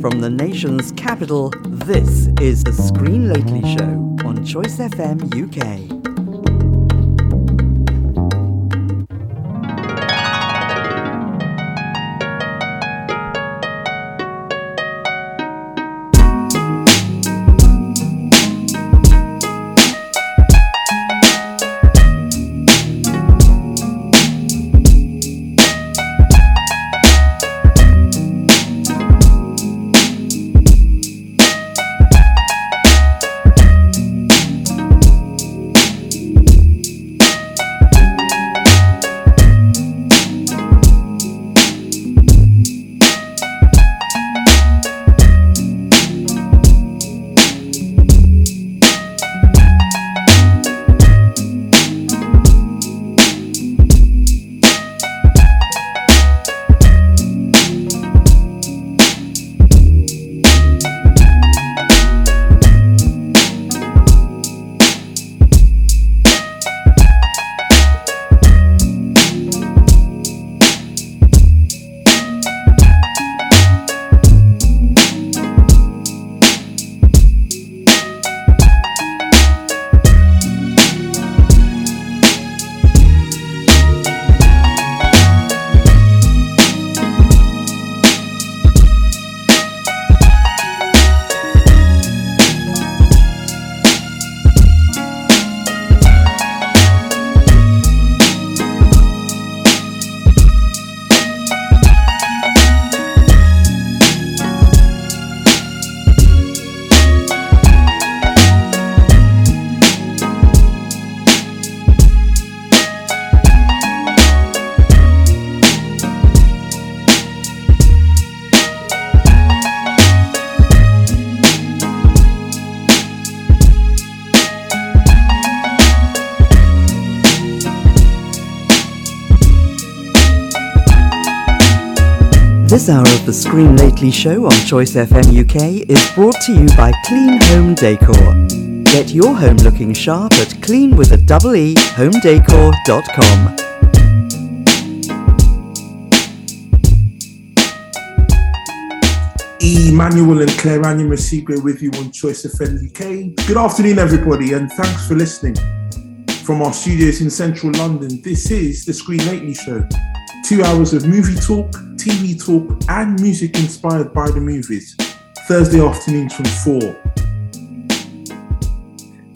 From the nation's capital, this is the Screen Lately Show on Choice FM UK. This hour of the Screen Lately show on Choice FM UK is brought to you by Clean Home Decor. Get your home looking sharp at clean with a double E homedecor.com. Emmanuel and Claire Masigwe with you on Choice FM UK. Good afternoon, everybody, and thanks for listening. From our studios in central London, this is the Screen Lately Show. Two hours of movie talk, TV talk, and music inspired by the movies. Thursday afternoons from 4.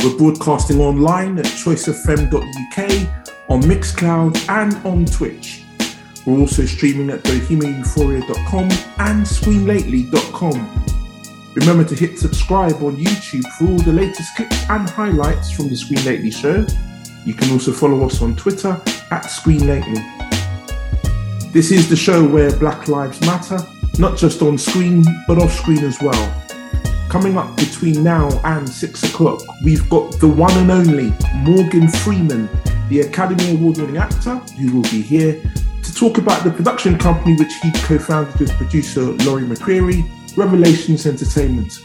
We're broadcasting online at choicefm.uk, on Mixcloud, and on Twitch. We're also streaming at bohemianeuphoria.com and screenlately.com. Remember to hit subscribe on YouTube for all the latest clips and highlights from the Screen Lately show. You can also follow us on Twitter at Screen Lately. This is the show where Black Lives Matter, not just on screen, but off screen as well. Coming up between now and six o'clock, we've got the one and only Morgan Freeman, the Academy Award winning actor, who will be here to talk about the production company which he co founded with producer Laurie McCreary, Revelations Entertainment.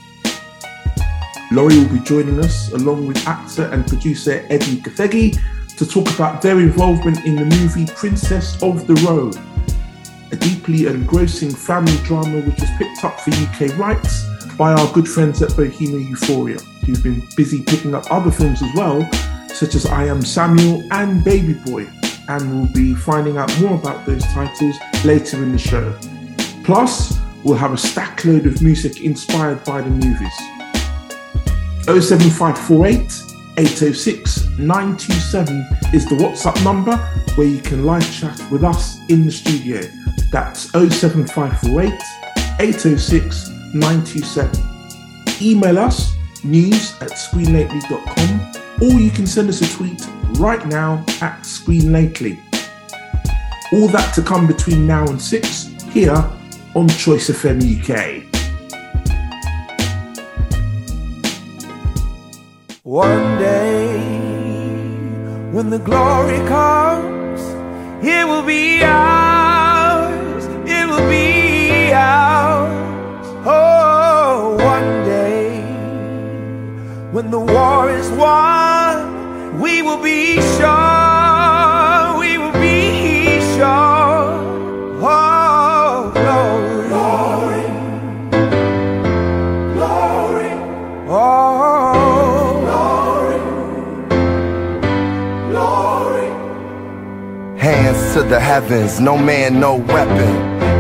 Laurie will be joining us along with actor and producer Edi Gathegi to talk about their involvement in the movie Princess of the Road, a deeply engrossing family drama which was picked up for UK rights by our good friends at Bohemia Euphoria, who've been busy picking up other films as well, such as I Am Samuel and Baby Boy, and we'll be finding out more about those titles later in the show. Plus, we'll have a stack load of music inspired by the movies. 07548 806 927 is the WhatsApp number where you can live chat with us in the studio. That's 07548 806 927. Email us news at screenlately.com or you can send us a tweet right now at screenlately. All that to come between now and 6 here on Choice FM UK. One day, when the glory comes, it will be ours be ours. Oh, one day when the war is won, we will be sure. We will be sure. Oh, glory, glory, glory. Oh, glory, glory. Hands to the heavens, no man, no weapon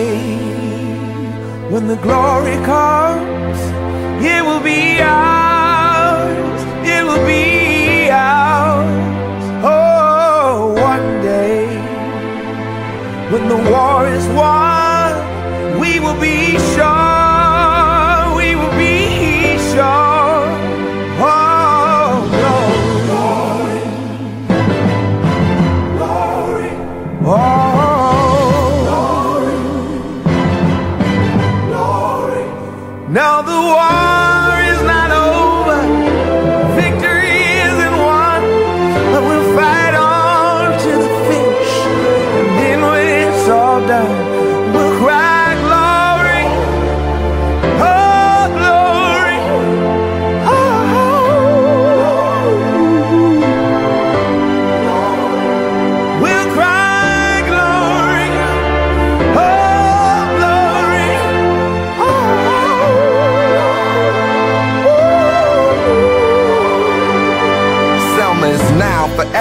day, when the glory comes, it will be ours. It will be ours. Oh, one day, when the war is won,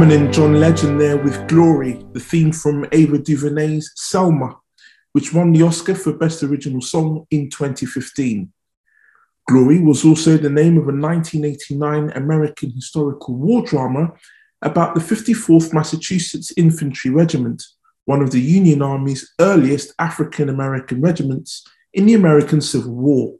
And John Legend there with Glory, the theme from Ava DuVernay's Selma, which won the Oscar for Best Original Song in 2015. Glory was also the name of a 1989 American historical war drama about the 54th Massachusetts Infantry Regiment, one of the Union Army's earliest African American regiments in the American Civil War.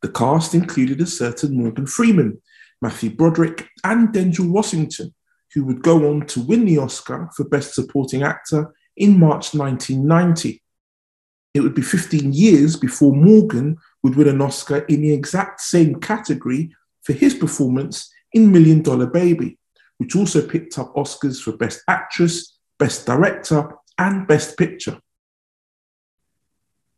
The cast included a certain Morgan Freeman, Matthew Broderick, and Denzel Washington, who would go on to win the Oscar for Best Supporting Actor in March 1990. It would be 15 years before Morgan would win an Oscar in the exact same category for his performance in Million Dollar Baby, which also picked up Oscars for Best Actress, Best Director, and Best Picture.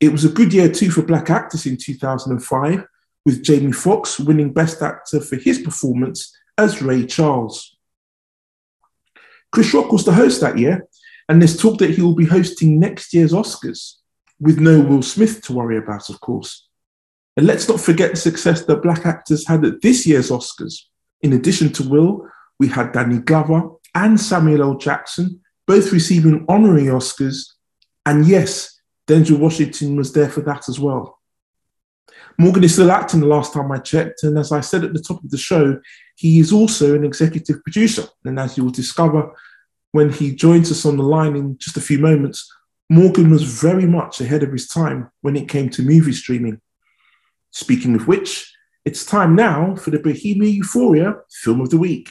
It was a good year too for black actors in 2005, with Jamie Foxx winning Best Actor for his performance as Ray Charles. Chris Rock was the host that year, and there's talk that he will be hosting next year's Oscars. with no Will Smith to worry about, of course. And let's not forget the success that black actors had at this year's Oscars. In addition to Will, we had Danny Glover and Samuel L. Jackson, both receiving honorary Oscars. And yes, Denzel Washington was there for that as well. Morgan is still acting the last time I checked, and as I said at the top of the show, he is also an executive producer. And as you will discover when he joins us on the line in just a few moments, Morgan was very much ahead of his time when it came to movie streaming. Speaking of which, it's time now for the Bohemia Euphoria Film of the Week.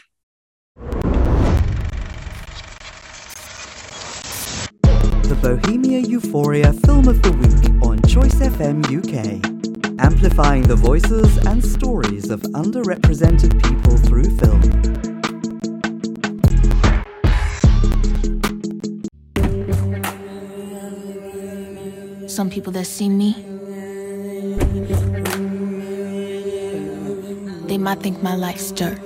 The Bohemia Euphoria Film of the Week on Choice FM UK. Amplifying the voices and stories of underrepresented people through film. Some people that see me, they might think my life's dirt.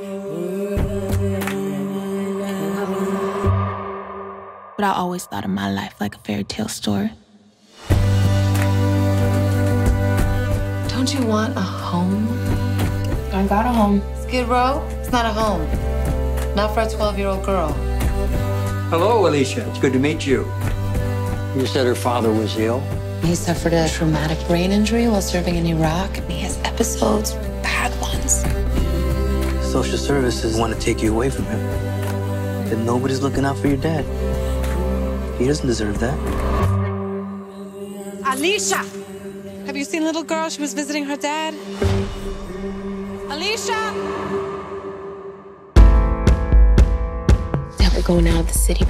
But I always thought of my life like a fairy tale story. Don't you want a home? I got a home. Skid Row? It's not a home. Not for a 12 year old girl. Hello, Alicia. It's good to meet you. You said her father was ill. He suffered a traumatic brain injury while serving in Iraq. And he has episodes, bad ones. Social services want to take you away from him. But nobody's looking out for your dad. He doesn't deserve that. Alicia! Have you seen little girl? She was visiting her dad. Alicia! Now we're going out of the city.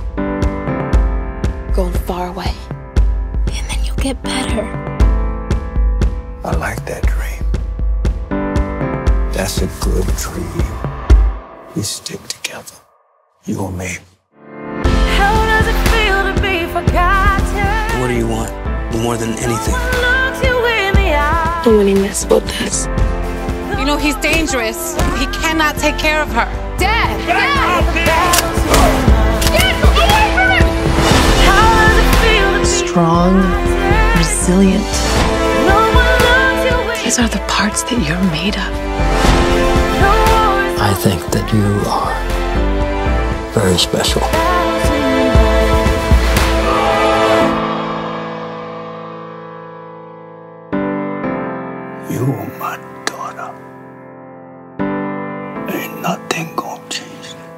Going far away. And then you'll get better. I like that dream. That's a good dream. We stick together. You and me. How does it feel to be forgotten? What do you want? More than anything. And when he mess about this, You know he's dangerous. He cannot take care of her. Dad! How does it feel to strong, resilient. No one loves you when These are the parts that you're made of. I think that you are very special. You my daughter. Ain't nothing gonna change that.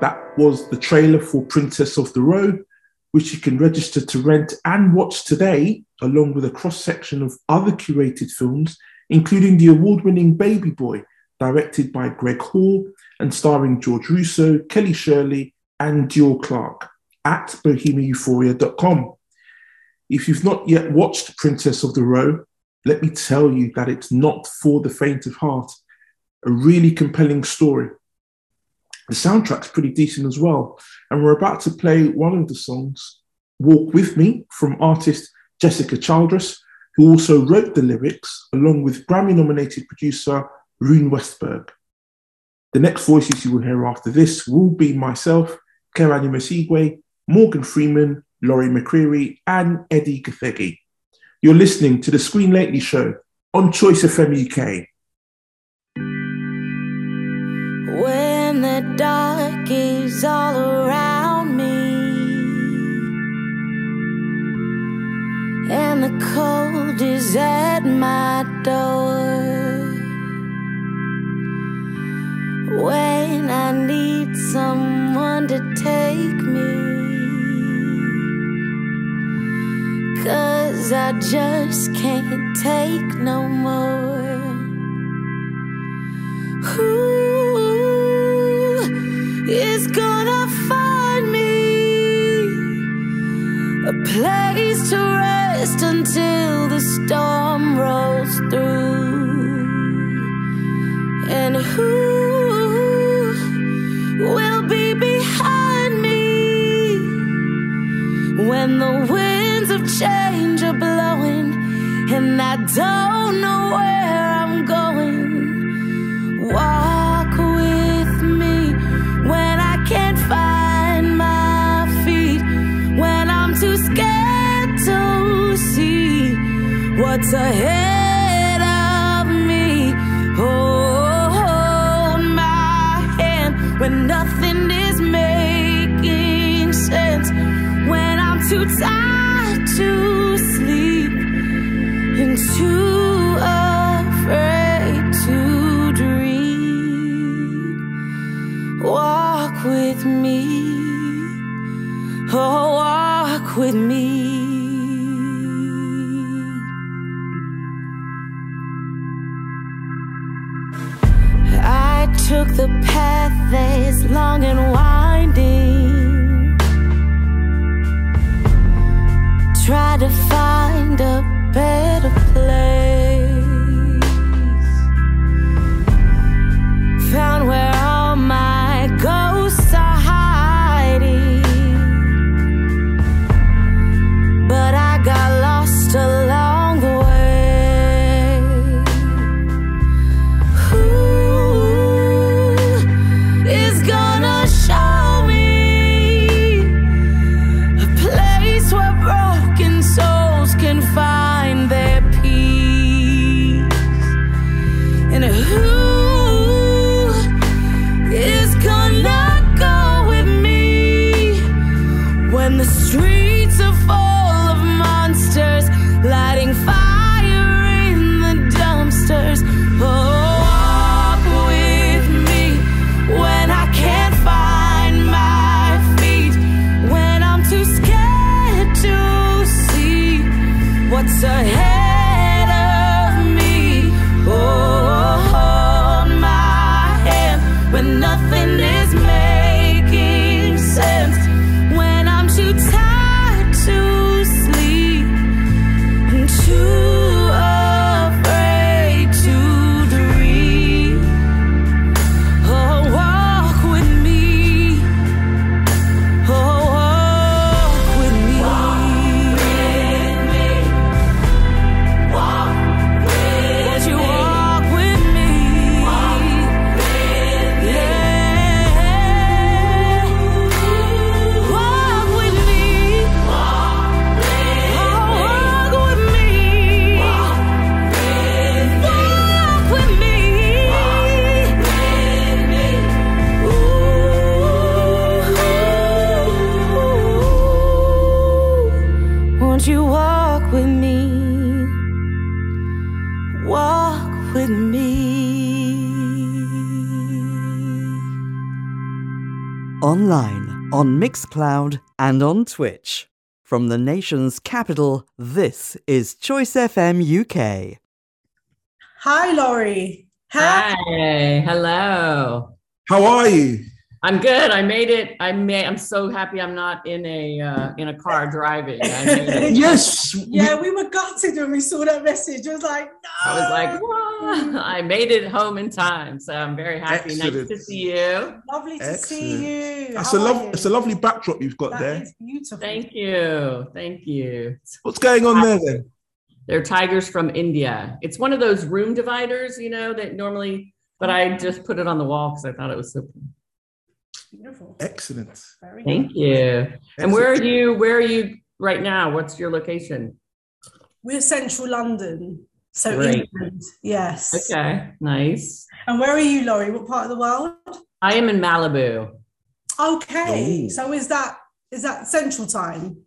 That was the trailer for Princess of the Road, which you can register to rent and watch today, along with a cross section of other curated films, including the award winning Baby Boy, directed by Greg Hall and starring George Russo, Kelly Shirley, and Dior Clark at bohemiaeuphoria.com. If you've not yet watched Princess of the Road, let me tell you that it's not for the faint of heart. A really compelling story. The soundtrack's pretty decent as well. And we're about to play one of the songs, Walk With Me, from artist Jessica Childress, who also wrote the lyrics, along with Grammy nominated producer Rune Westberg. The next voices you will hear after this will be myself, Kerani Masigwe, Morgan Freeman, Laurie McCreary, and Edi Gathegi. You're listening to the Screen Lately Show on Choice FM UK. When the dark is all around me and the cold is at my door. When I need someone to take me. Cause I just can't take no more. Who is gonna find me a place to rest until the storm rolls through? And who and the winds of change are blowing, and I don't know where I'm going. Walk with me when I can't find my feet, when I'm too scared to see what's ahead. Took the path that's long and winding. Mixcloud, and on Twitch. From the nation's capital, this is Choice FM UK. Hi, Laurie. Hi. Hello. How are you? I'm good. I made it. I made. I'm so happy. I'm not in a uh, in a car driving. I yes. Yeah, we were gutted when we saw that message. It was like, no. I was like, "What?" I made it home in time, so I'm very happy. Excellent. Nice to see you. Lovely to Excellent. see you. It's How a are love. It's a lovely backdrop you've got That there. is beautiful. Thank you. Thank you. What's going on there then? They're tigers from India. It's one of those room dividers, you know, that normally, but I just put it on the wall because I thought it was so. Beautiful. Excellent. Very Thank nice. you. And where are you? Where are you right now? What's your location? We're central London. So Great. England. Yes. Okay, nice. And where are you, Laurie? What part of the world? I am in Malibu. Okay. Ooh. So is that is that central time?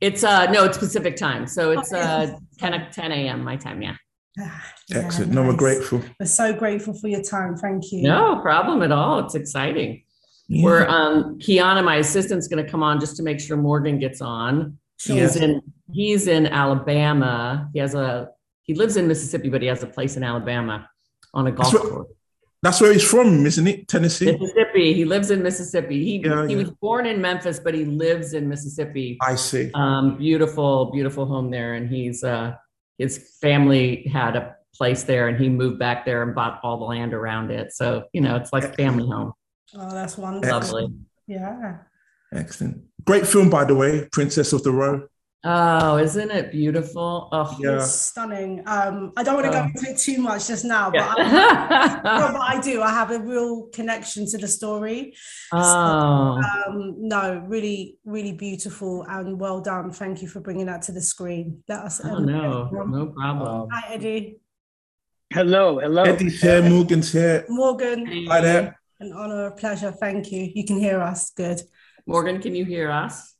It's uh no, it's Pacific time, so it's Okay. uh 10 o- 10 a.m. my time. Yeah. Yeah, Excellent. No, we're grateful. We're so grateful for your time. Thank you. No problem at all. It's exciting. Yeah. We're um Kiana, my assistant's going to come on just to make sure Morgan gets on. He's Yeah. in he's in Alabama. He has a he lives in Mississippi, but he has a place in Alabama on a golf That's course. That's where he's from, isn't it? Tennessee. Mississippi. He lives in Mississippi. He Yeah, he yeah. was born in Memphis, but he lives in Mississippi. I see. Um, beautiful, beautiful home there, and he's uh, his family had a place there, and he moved back there and bought all the land around it. So you know, it's like a family home. Oh, that's wonderful. Lovely. Yeah. Excellent. Great film, by the way, Princess of the Road. Oh, isn't it beautiful? Oh, It's stunning. Um, I don't want to go Oh. into it too much just now, but, I, no, but I do. I have a real connection to the story. So, Oh. um, no, really, really beautiful and well done. Thank you for bringing that to the screen. Let us. Oh, no, no problem. Hi, Edi. Hello, hello. Edi's here, Morgan's here. Morgan. Hi there. An honor, a pleasure. Thank you. You can hear us. Good. Morgan, can you hear us?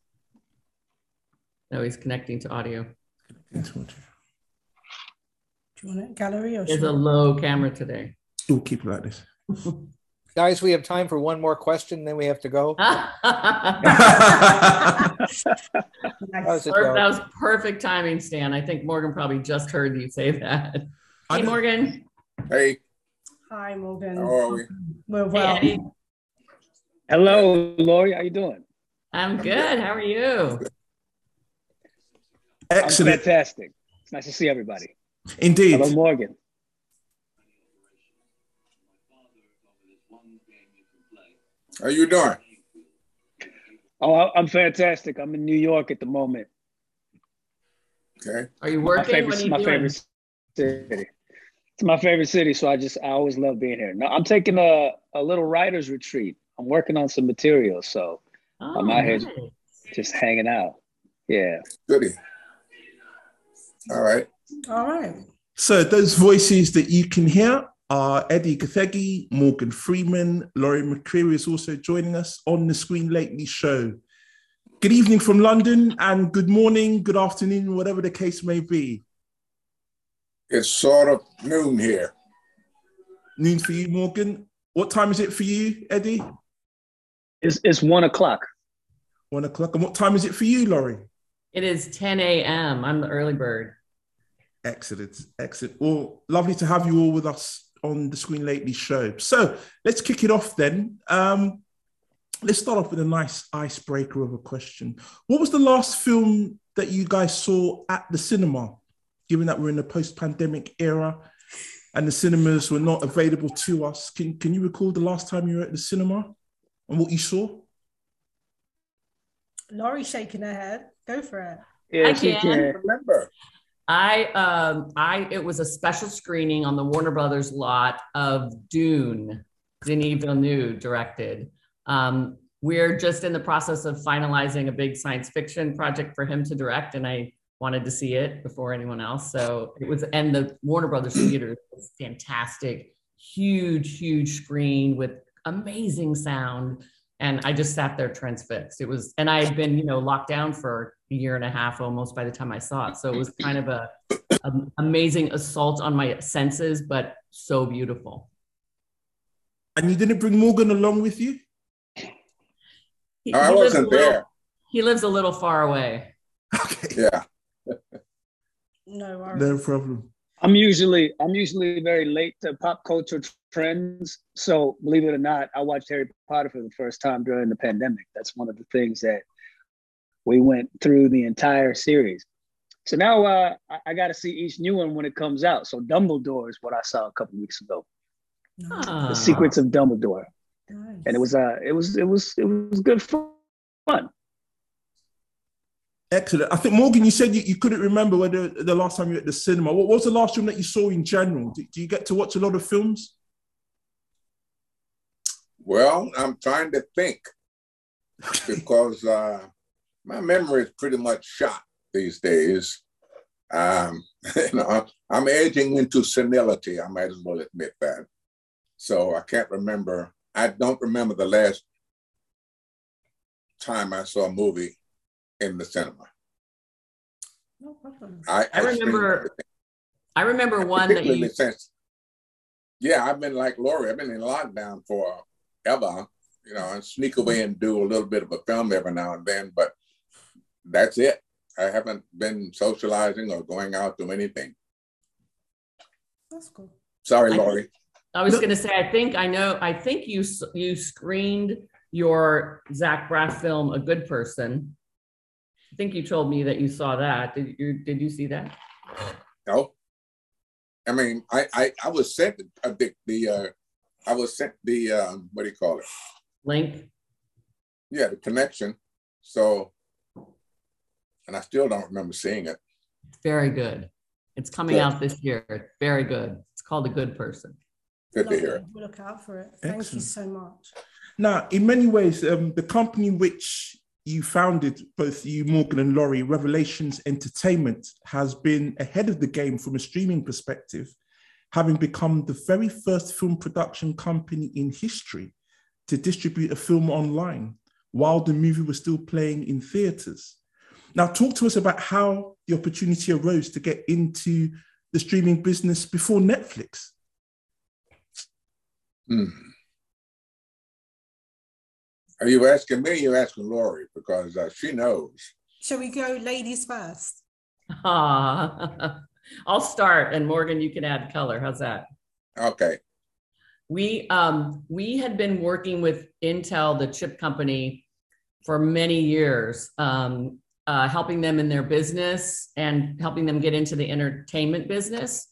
No, he's connecting to audio. Do you want it gallery or There's should a low camera today. We'll keep it like this. Guys, we have time for one more question, then we have to go. How's it Per- going? That was perfect timing, Stan. I think Morgan probably just heard you say that. Hey, Morgan. Hey, Hi, Morgan. how are we? We're well. Edi. Hello, Laurie. How you doing? I'm good. How are you? Excellent. I'm fantastic. It's nice to see everybody. Indeed. Hello, Morgan. How are you doing? Oh, I- I'm fantastic. I'm in New York at the moment. Okay. Are you My working? favorite, What are you my doing? favorite city. It's my favorite city, so I just I always love being here. Now I'm taking a, a little writer's retreat. I'm working on some material, so I'm Oh, out here just hanging out. Yeah. Goody. All right. All right. So those voices that you can hear are Edi Gathegi, Morgan Freeman, Laurie McCreary is also joining us on the Screen Lately show. Good evening from London and good morning, good afternoon, whatever the case may be. It's sort of noon here. Noon for you, Morgan. What time is it for you, Edi? It's it's one o'clock. One o'clock. And what time is it for you, Laurie? It is 10 a.m. I'm the early bird. Excellent, excellent. Well, lovely to have you all with us on the Screen Lately show. So let's kick it off then. Um, let's start off with a nice icebreaker of a question. What was the last film that you guys saw at the cinema? Given that we're in the post-pandemic era and the cinemas were not available to us, can can you recall the last time you were at the cinema and what you saw? Laurie's shaking her head. Go for it. Yeah, I she can. can. Remember? I um I it was a special screening on the Warner Brothers lot of Dune, Denis Villeneuve directed. Um, we're just in the process of finalizing a big science fiction project for him to direct, and I wanted to see it before anyone else. So it was, and the Warner Brothers theater was fantastic, huge, huge screen with amazing sound. And I just sat there transfixed. It was, and I had been, you know, locked down for a year and a half almost by the time I saw it. So it was kind of a, an amazing assault on my senses, but so beautiful. And you didn't bring Morgan along with you? He, No, I he lives wasn't a little- there. He lives a little far away. Okay. Yeah. No worries. No problem. I'm usually I'm usually very late to pop culture trends. So believe it or not, I watched Harry Potter for the first time during the pandemic. That's one of the things that we went through the entire series. So now uh, I, I got to see each new one when it comes out. So Dumbledore is what I saw a couple weeks ago. Ah. The Secrets of Dumbledore, and it was uh it was it was it was good fun. Excellent. I think Morgan, you said you, you couldn't remember whether the last time you were at the cinema. What was the last film that you saw in general? Do, do you get to watch a lot of films? Well, I'm trying to think because uh, my memory is pretty much shot these days. Um, you know, I'm edging into senility. I might as well admit that. So I can't remember. I don't remember the last time I saw a movie in the cinema. No problem. I, I streamed remember- I remember one that particularly you, since yeah i've been like Laurie i've been in lockdown for ever you know and sneak away and do a little bit of a film every now and then but that's it i haven't been socializing or going out to anything That's cool. sorry I- Laurie I was going to say, I think I know. I think you you screened your Zach Braff film, A Good Person. I think you told me that you saw that. Did you Did you see that? no i mean i i, I was sent uh, the, the uh i was sent the uh what do you call it Link. yeah the connection so and I still don't remember seeing it. Very good. It's coming Good. out this year. Very good. It's called A Good Person. Good to hear it. We'll look out for it. Thank you so much. Now, in many ways, um, the company which you founded, both you, Morgan and Laurie, Revelations Entertainment, has been ahead of the game from a streaming perspective, having become the very first film production company in history to distribute a film online while the movie was still playing in theaters. Now, talk to us about how the opportunity arose to get into the streaming business before Netflix. Hmm. Are you asking me? You're asking Laurie because uh, she knows. Shall we go ladies first? Ah, I'll start, and Morgan, you can add color. How's that? Okay. We um, we had been working with Intel, the chip company, for many years, um, uh, helping them in their business and helping them get into the entertainment business.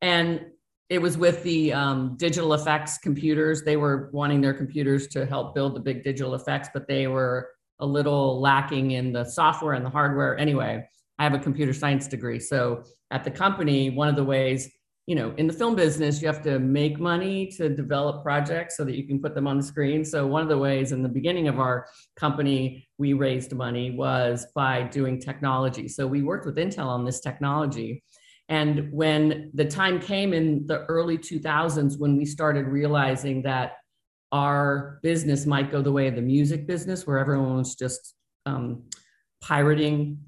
And it was with the um, digital effects computers. They were wanting their computers to help build the big digital effects, but they were a little lacking in the software and the hardware. Anyway, I have a computer science degree. So at the company, one of the ways, you know, in the film business, you have to make money to develop projects so that you can put them on the screen. So one of the ways in the beginning of our company, we raised money was by doing technology. So we worked with Intel on this technology. And when the time came in the early 2000s, when we started realizing that our business might go the way of the music business, where everyone was just um, pirating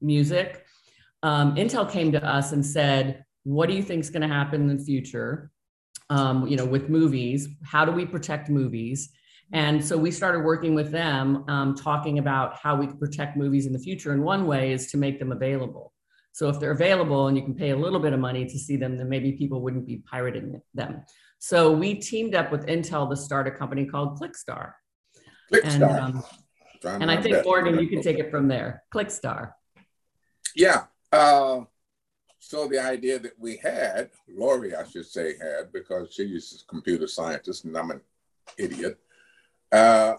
music, um, Intel came to us and said, "What do you think is going to happen in the future? Um, you know, with movies? How do we protect movies?" And so we started working with them, um, talking about how we could protect movies in the future. And one way is to make them available. So if they're available and you can pay a little bit of money to see them, then maybe people wouldn't be pirating them. So we teamed up with Intel to start a company called ClickStar. And, Clickstar. um, and I think best. Morgan, you can take it from there. ClickStar. Yeah. Uh, so the idea that we had, Laurie, I should say, had, because she's a computer scientist and I'm an idiot. Uh,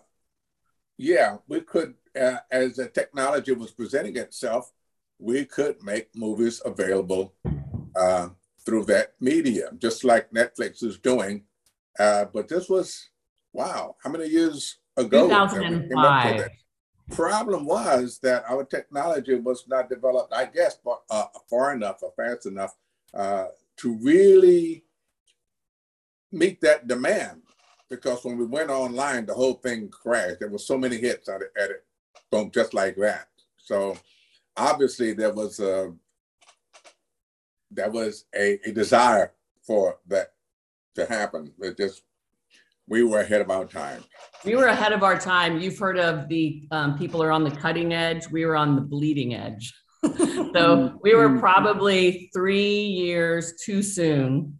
yeah, we could, uh, as the technology was presenting itself, we could make movies available uh, through that medium, just like Netflix is doing. Uh, but this was, wow, how many years ago? that we came up with 2005. problem was that our technology was not developed, I guess, far, uh, far enough or fast enough uh, to really meet that demand. Because when we went online, the whole thing crashed. There were so many hits at it, at it boom, just like that. So obviously there was a there was a, a desire for that to happen. It just we were ahead of our time. We were ahead of our time. You've heard of the um, people are on the cutting edge. We were on the bleeding edge. so we were probably three years too soon,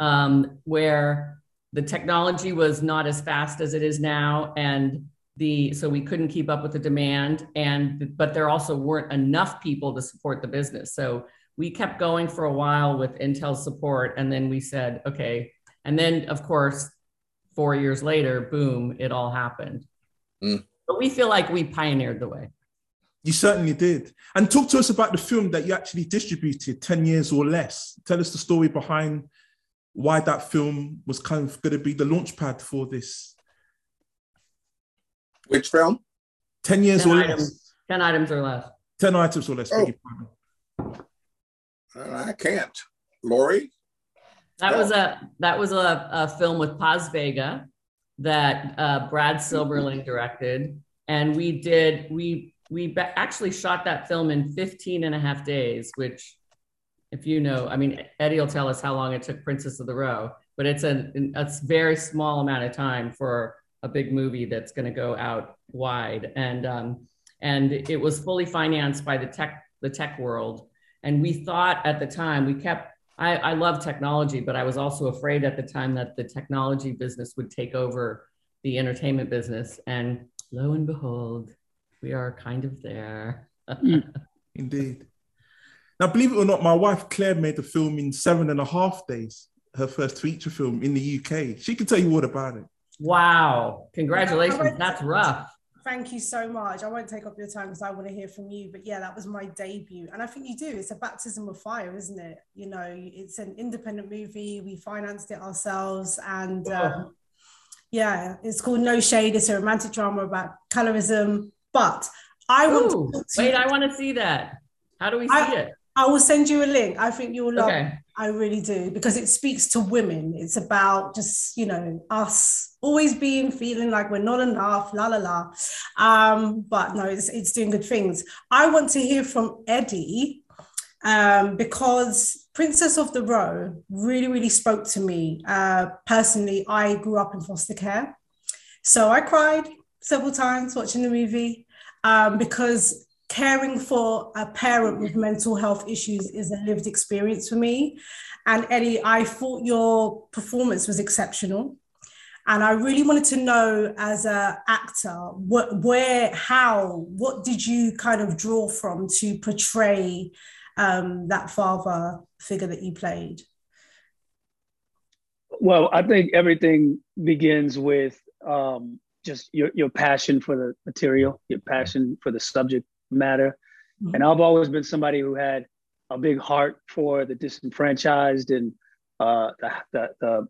um, where the technology was not as fast as it is now, and the so we couldn't keep up with the demand. And but there also weren't enough people to support the business. So we kept going for a while with intel support, and then we said, okay. And then of course, four years later, boom, it all happened. Mm. But we feel like we pioneered the way. You certainly did. And talk to us about the film that you actually distributed 10 years or less. Tell us the story behind why that film was kind of going to be the launch pad for this. Which film? 10 years 10 or items, less. 10 items or less. 10 items or less. Oh. beg your pardon. Uh, I can't. Laurie? That was a that was a, a film with Paz Vega that uh, Brad Silberling directed, and we did we we ba- actually shot that film in 15 and a half days, which, if you know, I mean, Edi will tell us how long it took Princess of the Road, but it's a a very small amount of time for a big movie that's going to go out wide, and um, and it was fully financed by the tech the tech world, and we thought at the time we kept I, I love technology, but I was also afraid at the time that the technology business would take over the entertainment business. And lo and behold, we are kind of there. Indeed. Now, believe it or not, my wife Claire made the film in seven and a half days, her first feature film in the UK. She can tell you all about it. Wow. Congratulations. That's rough. Thank you so much. I won't take up your time because I want to hear from you. But yeah, that was my debut. And I think you do. It's a baptism of fire, isn't it? You know, it's an independent movie. We financed it ourselves. And um, yeah, it's called No Shade. It's a romantic drama about colorism. But I want Ooh, to wait, I want to see that. How do we see I- it? I will send you a link. I think you'll love Okay. I really do because it speaks to women. It's about just, you know, us always being feeling like we're not enough, la la la. Um, but no, it's, it's doing good things. I want to hear from Edi um, because Princess of the Road really, really spoke to me. Uh, personally, I grew up in foster care. So I cried several times watching the movie um, because caring for a parent with mental health issues is a lived experience for me. And Edi, I thought your performance was exceptional. And I really wanted to know as an actor, what, where, how, what did you kind of draw from to portray um, that father figure that you played? Well, I think everything begins with um, just your, your passion for the material, your passion for the subject matter. And I've always been somebody who had a big heart for the disenfranchised and uh, the, the, the,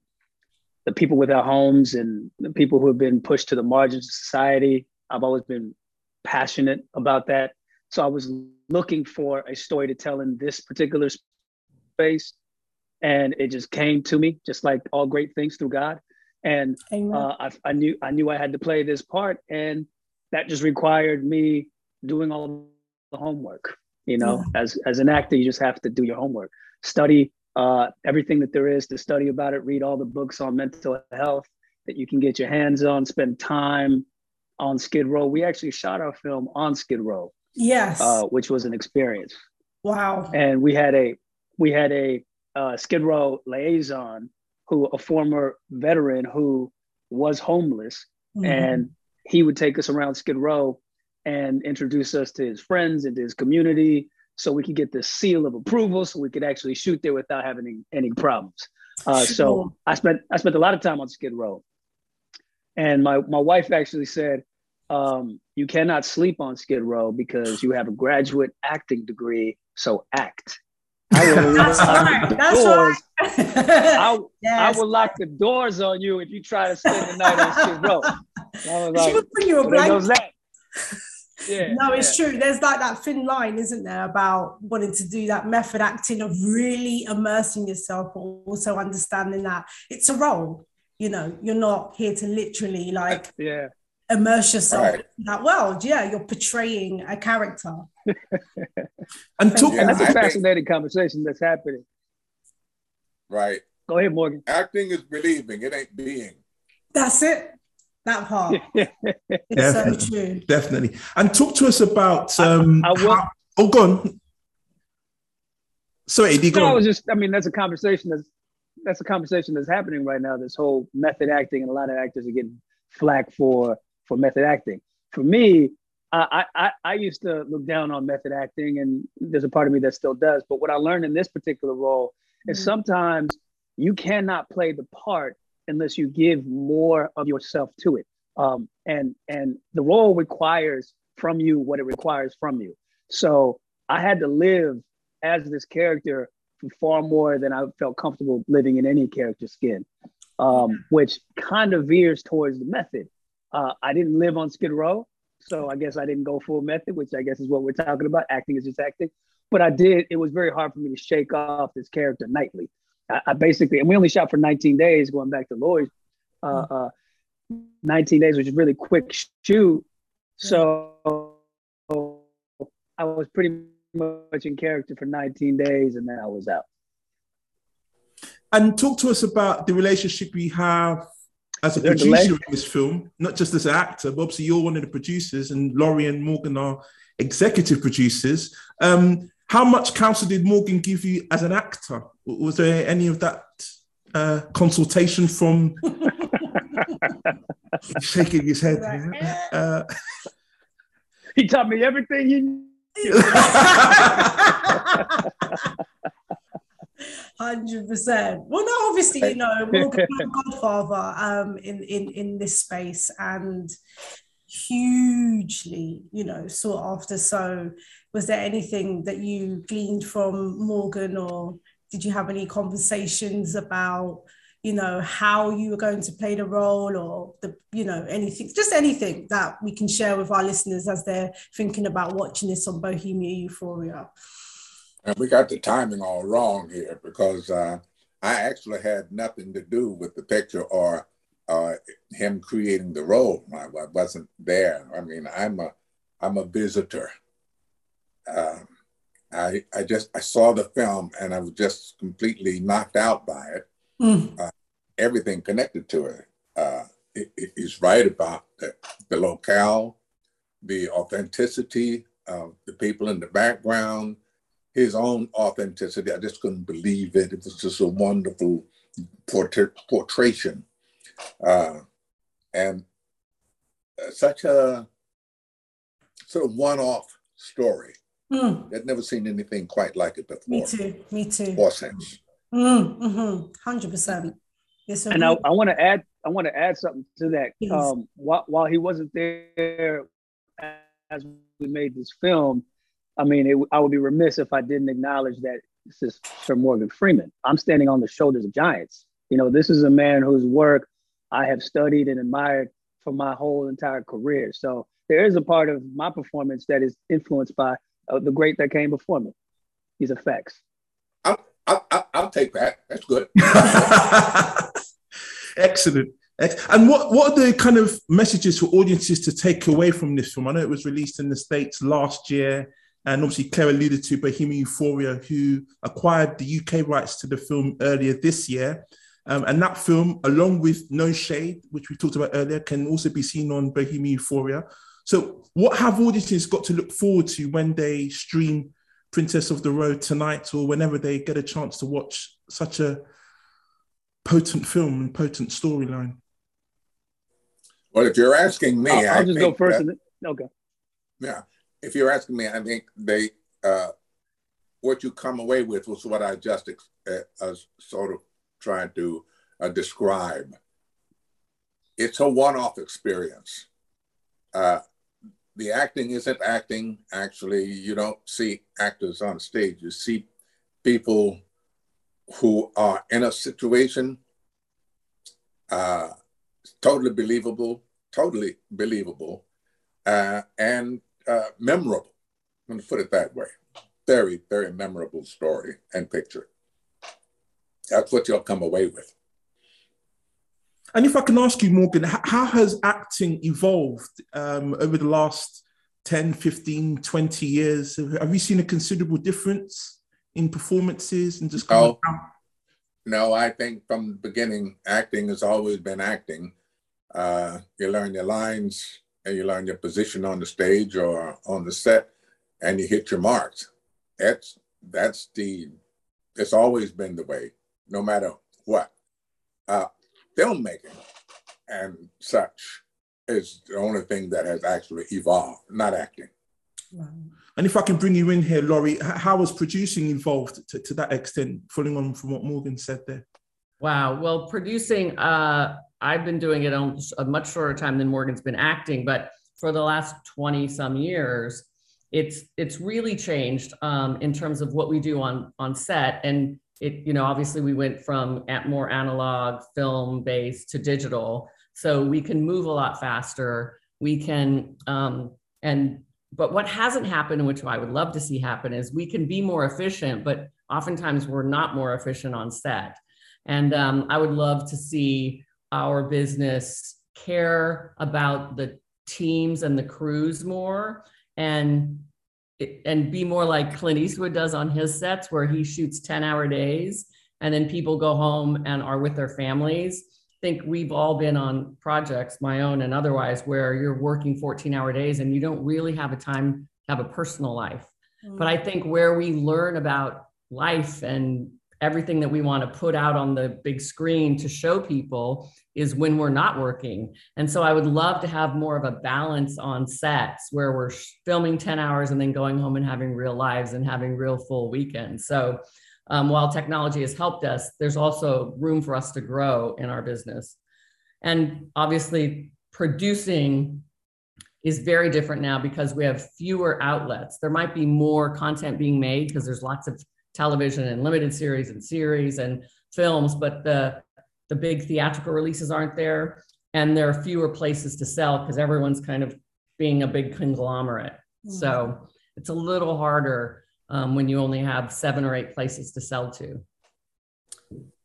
the people without homes and the people who have been pushed to the margins of society. I've always been passionate about that. So I was looking for a story to tell in this particular space. And it just came to me, just like all great things through God. And uh, I, I knew I knew I had to play this part, and that just required me doing all the homework. You know, as as an actor, you just have to do your homework, study uh, everything that there is to study about it, read all the books on mental health that you can get your hands on, spend time on Skid Row. We actually shot our film on Skid Row, Yes. uh, which was an experience. wow. And we had a we had a uh, Skid Row liaison who a former veteran who was homeless, Mhm. and he would take us around Skid Row and introduce us to his friends and to his community, so we could get the seal of approval, so we could actually shoot there without having any, any problems. Uh, so I spent I spent a lot of time on Skid Row, and my my wife actually said. Um, you cannot sleep on Skid Row because you have a graduate acting degree, so act. I will That's right. the That's doors. right. I, I will lock the doors on you if you try to spend the night on Skid Row. I was She would bring you a "So there goes blanket." That. Yeah, no, it's yeah. true. There's like that thin line, isn't there, about wanting to do that method acting of really immersing yourself, but also understanding that it's a role. You know, you're not here to literally like Yeah. immerse yourself Right. in that world. Yeah, you're portraying a character. And talk, and that's I a think- fascinating conversation that's happening. Right. Go ahead, Morgan. Acting is believing, it ain't being. That's it. That part. It's so true. Definitely. And talk to us about um I will- how- oh go on. Sorry, Edi, go No, I was just, I mean, that's a conversation that's that's a conversation that's happening right now. This whole method acting, and a lot of actors are getting flack for for method acting. For me, I I, I used to look down on method acting, and there's a part of me that still does. But what I learned in this particular role is Mhm. sometimes you cannot play the part unless you give more of yourself to it. Um, and and the role requires from you what it requires from you. So I had to live as this character for far more than I felt comfortable living in any character's skin, um, which kind of veers towards the method. Uh, I didn't live on Skid Row, so I guess I didn't go full method, which I guess is what we're talking about. Acting is just acting. But I did, it was very hard for me to shake off this character nightly. I, I basically, and we only shot for 19 days, going back to Lloyd, uh, uh, 19 days, which is really quick shoot. So I was pretty much in character for 19 days and then I was out. And talk to us about the relationship you have as a Is delay? producer in this film, not just as an actor, but obviously you're one of the producers, and Laurie and Morgan are executive producers. Um, how much counsel did Morgan give you as an actor? Was there any of that uh, consultation from? shaking his head. Uh, He taught me everything he knew. Hundred percent. Well, no, obviously, you know, Morgan my godfather um, in in in this space, and hugely, you know, sought after. So, was there anything that you gleaned from Morgan, or did you have any conversations about? you know how you were going to play the role or the you know anything just anything that we can share with our listeners as they're thinking about watching this on bohemia euphoria and we got the timing all wrong here because uh, i actually had nothing to do with the picture or uh, him creating the role I, I, wasn't there i mean i'm a i'm a visitor um, I, I just I saw the film and I was just completely knocked out by it Mm. Uh, everything connected to it. Uh, it, it is right about the, the locale, the authenticity of the people in the background, his own authenticity. I just couldn't believe it. It was just a wonderful portrait, portrayal. Uh, and uh, such a sort of one-off story. Mm. I'd never seen anything quite like it before. Me too. Me too. Or since. Mm, mm-hmm. 100%. Yes, sir. And I, I want to add, I want to add something to that. Um, while, while he wasn't there as we made this film, I mean, it, I would be remiss if I didn't acknowledge that this is Sir Morgan Freeman. I'm standing on the shoulders of giants. You know, this is a man whose work I have studied and admired for my whole entire career. So there is a part of my performance that is influenced by uh, the great that came before me. These effects. I'll, I'll, I'll take that. That's good. Excellent. And what, what are the kind of messages for audiences to take away from this film? I know it was released in the States last year, and obviously Claire alluded to Bohemian Euphoria, who acquired the UK rights to the film earlier this year. Um, and that film, along with No Shade, which we talked about earlier, can also be seen on Bohemian Euphoria. So, what have audiences got to look forward to when they stream Princess of the Road tonight or whenever they get a chance to watch such a potent film and potent storyline? Well, if you're asking me, I'll, I'll just go first. That, okay. Yeah, if you're asking me, I think they uh, what you come away with was what I just uh, sort of trying to uh, describe. It's a one-off experience. Uh, the acting isn't acting. Actually, you don't see actors on stage. You see people who are in a situation uh, totally believable, totally believable, uh, and uh, memorable. I'm going to put it that way. Very, very memorable story and picture. That's what you'll come away with. And if I can ask you, Morgan, how has acting evolved um, over the last 10, 15, 20 years? Have you seen a considerable difference in performances and just no, no, I think from the beginning, acting has always been acting. Uh, you learn your lines and you learn your position on the stage or on the set, and you hit your marks. That's that's the. It's always been the way, no matter what. Uh, filmmaking and such is the only thing that has actually evolved, not acting. And if I can bring you in here, Laurie, how was producing involved to, to that extent, following on from what Morgan said there? Wow. Well, producing, uh, I've been doing it on a much shorter time than Morgan's been acting, but for the last 20 some years, it's it's really changed um, in terms of what we do on on set. And it, you know, obviously we went from at more analog film based to digital. So we can move a lot faster. We can, um, and, but what hasn't happened, which I would love to see happen, is we can be more efficient, but oftentimes we're not more efficient on set. And um, I would love to see our business care about the teams and the crews more and and be more like Clint Eastwood does on his sets where he shoots 10 hour days and then people go home and are with their families. I think we've all been on projects, my own and otherwise, where you're working 14 hour days and you don't really have a time to have a personal life. Mm-hmm. But I think where we learn about life and everything that we want to put out on the big screen to show people is when we're not working. And so I would love to have more of a balance on sets where we're filming 10 hours and then going home and having real lives and having real full weekends. So um, while technology has helped us, there's also room for us to grow in our business. And obviously, producing is very different now because we have fewer outlets. There might be more content being made because there's lots of television and limited series and series and films, but the the big theatrical releases aren't there, and there are fewer places to sell because everyone's kind of being a big conglomerate. Mm-hmm. So it's a little harder um, when you only have seven or eight places to sell to.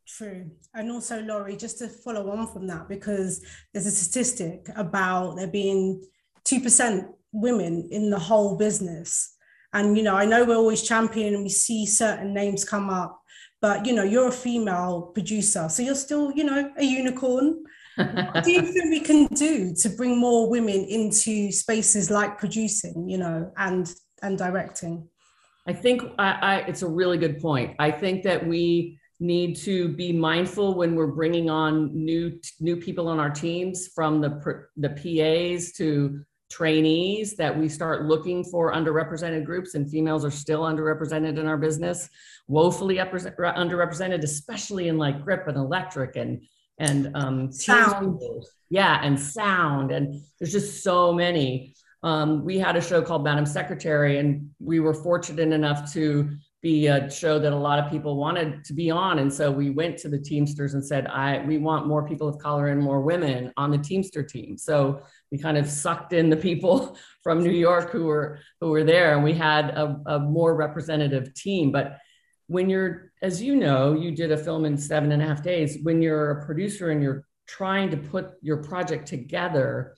True. And also, Laurie, just to follow on from that, because there's a statistic about there being 2% women in the whole business. And, you know, I know we're always championing and we see certain names come up, but, you know, you're a female producer. So you're still, you know, a unicorn. what do you think we can do to bring more women into spaces like producing, you know, and and directing? I think I, I, it's a really good point. I think that we need to be mindful when we're bringing on new new people on our teams from the the PAs to trainees that we start looking for underrepresented groups and females are still underrepresented in our business woefully underrepresented especially in like grip and electric and and um sound yeah and sound and there's just so many um, we had a show called madam secretary and we were fortunate enough to be a show that a lot of people wanted to be on. And so we went to the Teamsters and said, I we want more people of color and more women on the Teamster team. So we kind of sucked in the people from New York who were who were there and we had a, a more representative team. But when you're, as you know, you did a film in seven and a half days, when you're a producer and you're trying to put your project together,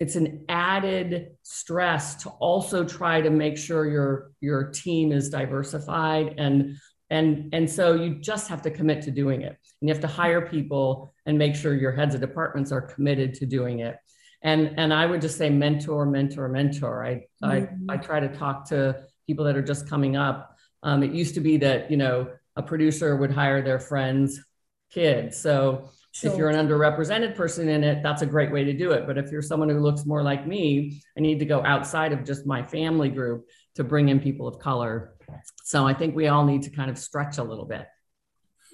it's an added stress to also try to make sure your your team is diversified and and and so you just have to commit to doing it. And you have to hire people and make sure your heads of departments are committed to doing it and and i would just say mentor mentor mentor i mm-hmm. i, I try to talk to people that are just coming up um, it used to be that you know a producer would hire their friends kids so Sure. If you're an underrepresented person in it, that's a great way to do it. But if you're someone who looks more like me, I need to go outside of just my family group to bring in people of color. So I think we all need to kind of stretch a little bit.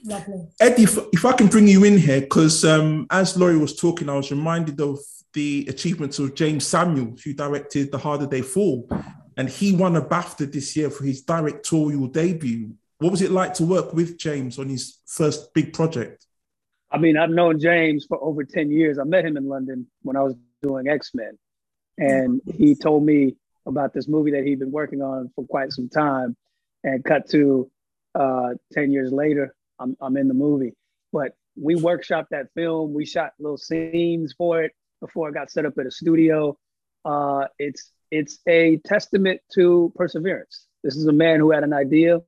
Lovely. Edi, if, if I can bring you in here, because um, as Laurie was talking, I was reminded of the achievements of Jeymes Samuel, who directed The Harder They Fall. And he won a BAFTA this year for his directorial debut. What was it like to work with Jeymes on his first big project? I mean, I've known Jeymes for over 10 years. I met him in London when I was doing X Men. And he told me about this movie that he'd been working on for quite some time. And cut to uh, 10 years later, I'm, I'm in the movie. But we workshopped that film. We shot little scenes for it before I got set up at a studio. Uh, it's it's a testament to perseverance. This is a man who had an idea,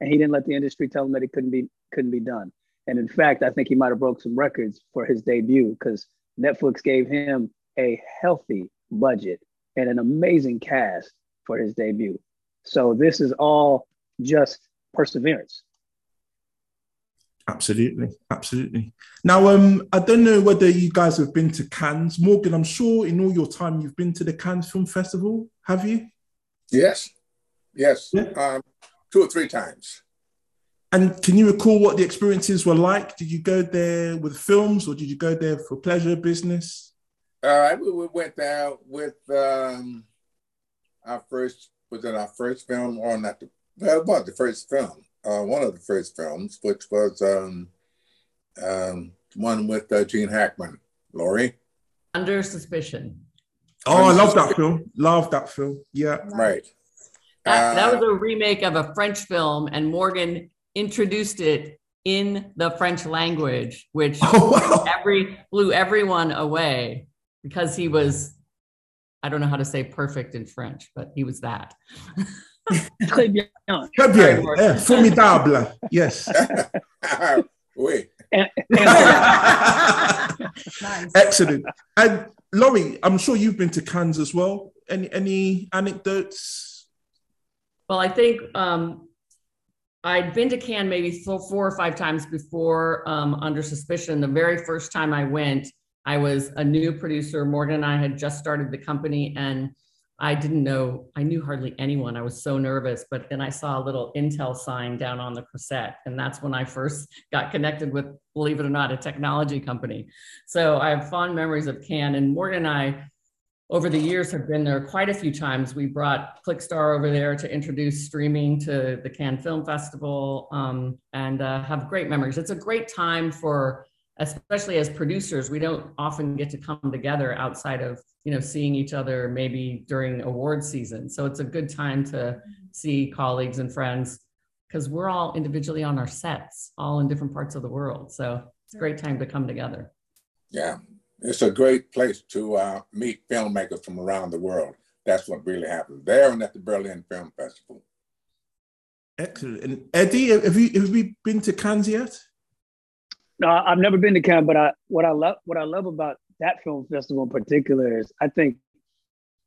and he didn't let the industry tell him that it couldn't be couldn't be done. And in fact, I think he might have broke some records for his debut because Netflix gave him a healthy budget and an amazing cast for his debut. So this is all just perseverance. Absolutely, absolutely. Now, um, I don't know whether you guys have been to Cannes, Morgan. I'm sure in all your time you've been to the Cannes Film Festival. Have you? Yes, yes, yeah. um, two or three times. And can you recall what the experiences were like? Did you go there with films or did you go there for pleasure, business? Uh, we went there with um, our first, was it our first film or not? The, well, it was the first film, uh, one of the first films, which was um, um, one with uh, Gene Hackman. Laurie? Under Suspicion. Oh, Under I love that film. Love that film. Yeah. Right. That, that was uh, a remake of a French film, and Morgan introduced it in the French language, which oh, wow. every blew everyone away because he was, I don't know how to say perfect in French, but he was that. Très bien. Très bien. Eh, formidable. Yes. oui. Excellent. And Laurie, I'm sure you've been to Cannes as well. Any any anecdotes? Well, I think um, I'd been to Cannes maybe four, four or five times before um, Under Suspicion. The very first time I went, I was a new producer. Morgan and I had just started the company, and I didn't know, I knew hardly anyone. I was so nervous. But then I saw a little Intel sign down on the Croisette, and that's when I first got connected with, believe it or not, a technology company. So I have fond memories of Cannes, and Morgan and I over the years have been there quite a few times. We brought Clickstar over there to introduce streaming to the Cannes Film Festival um, and uh, have great memories. It's a great time for, especially as producers, we don't often get to come together outside of you know seeing each other maybe during award season. So it's a good time to see colleagues and friends because we're all individually on our sets, all in different parts of the world. So it's a great time to come together. Yeah, it's a great place to uh, meet filmmakers from around the world. That's what really happens there and at the Berlin Film Festival. Excellent. And Edi, have you have you been to Cannes yet? No, I've never been to Cannes, but I what I love what I love about that film festival in particular is I think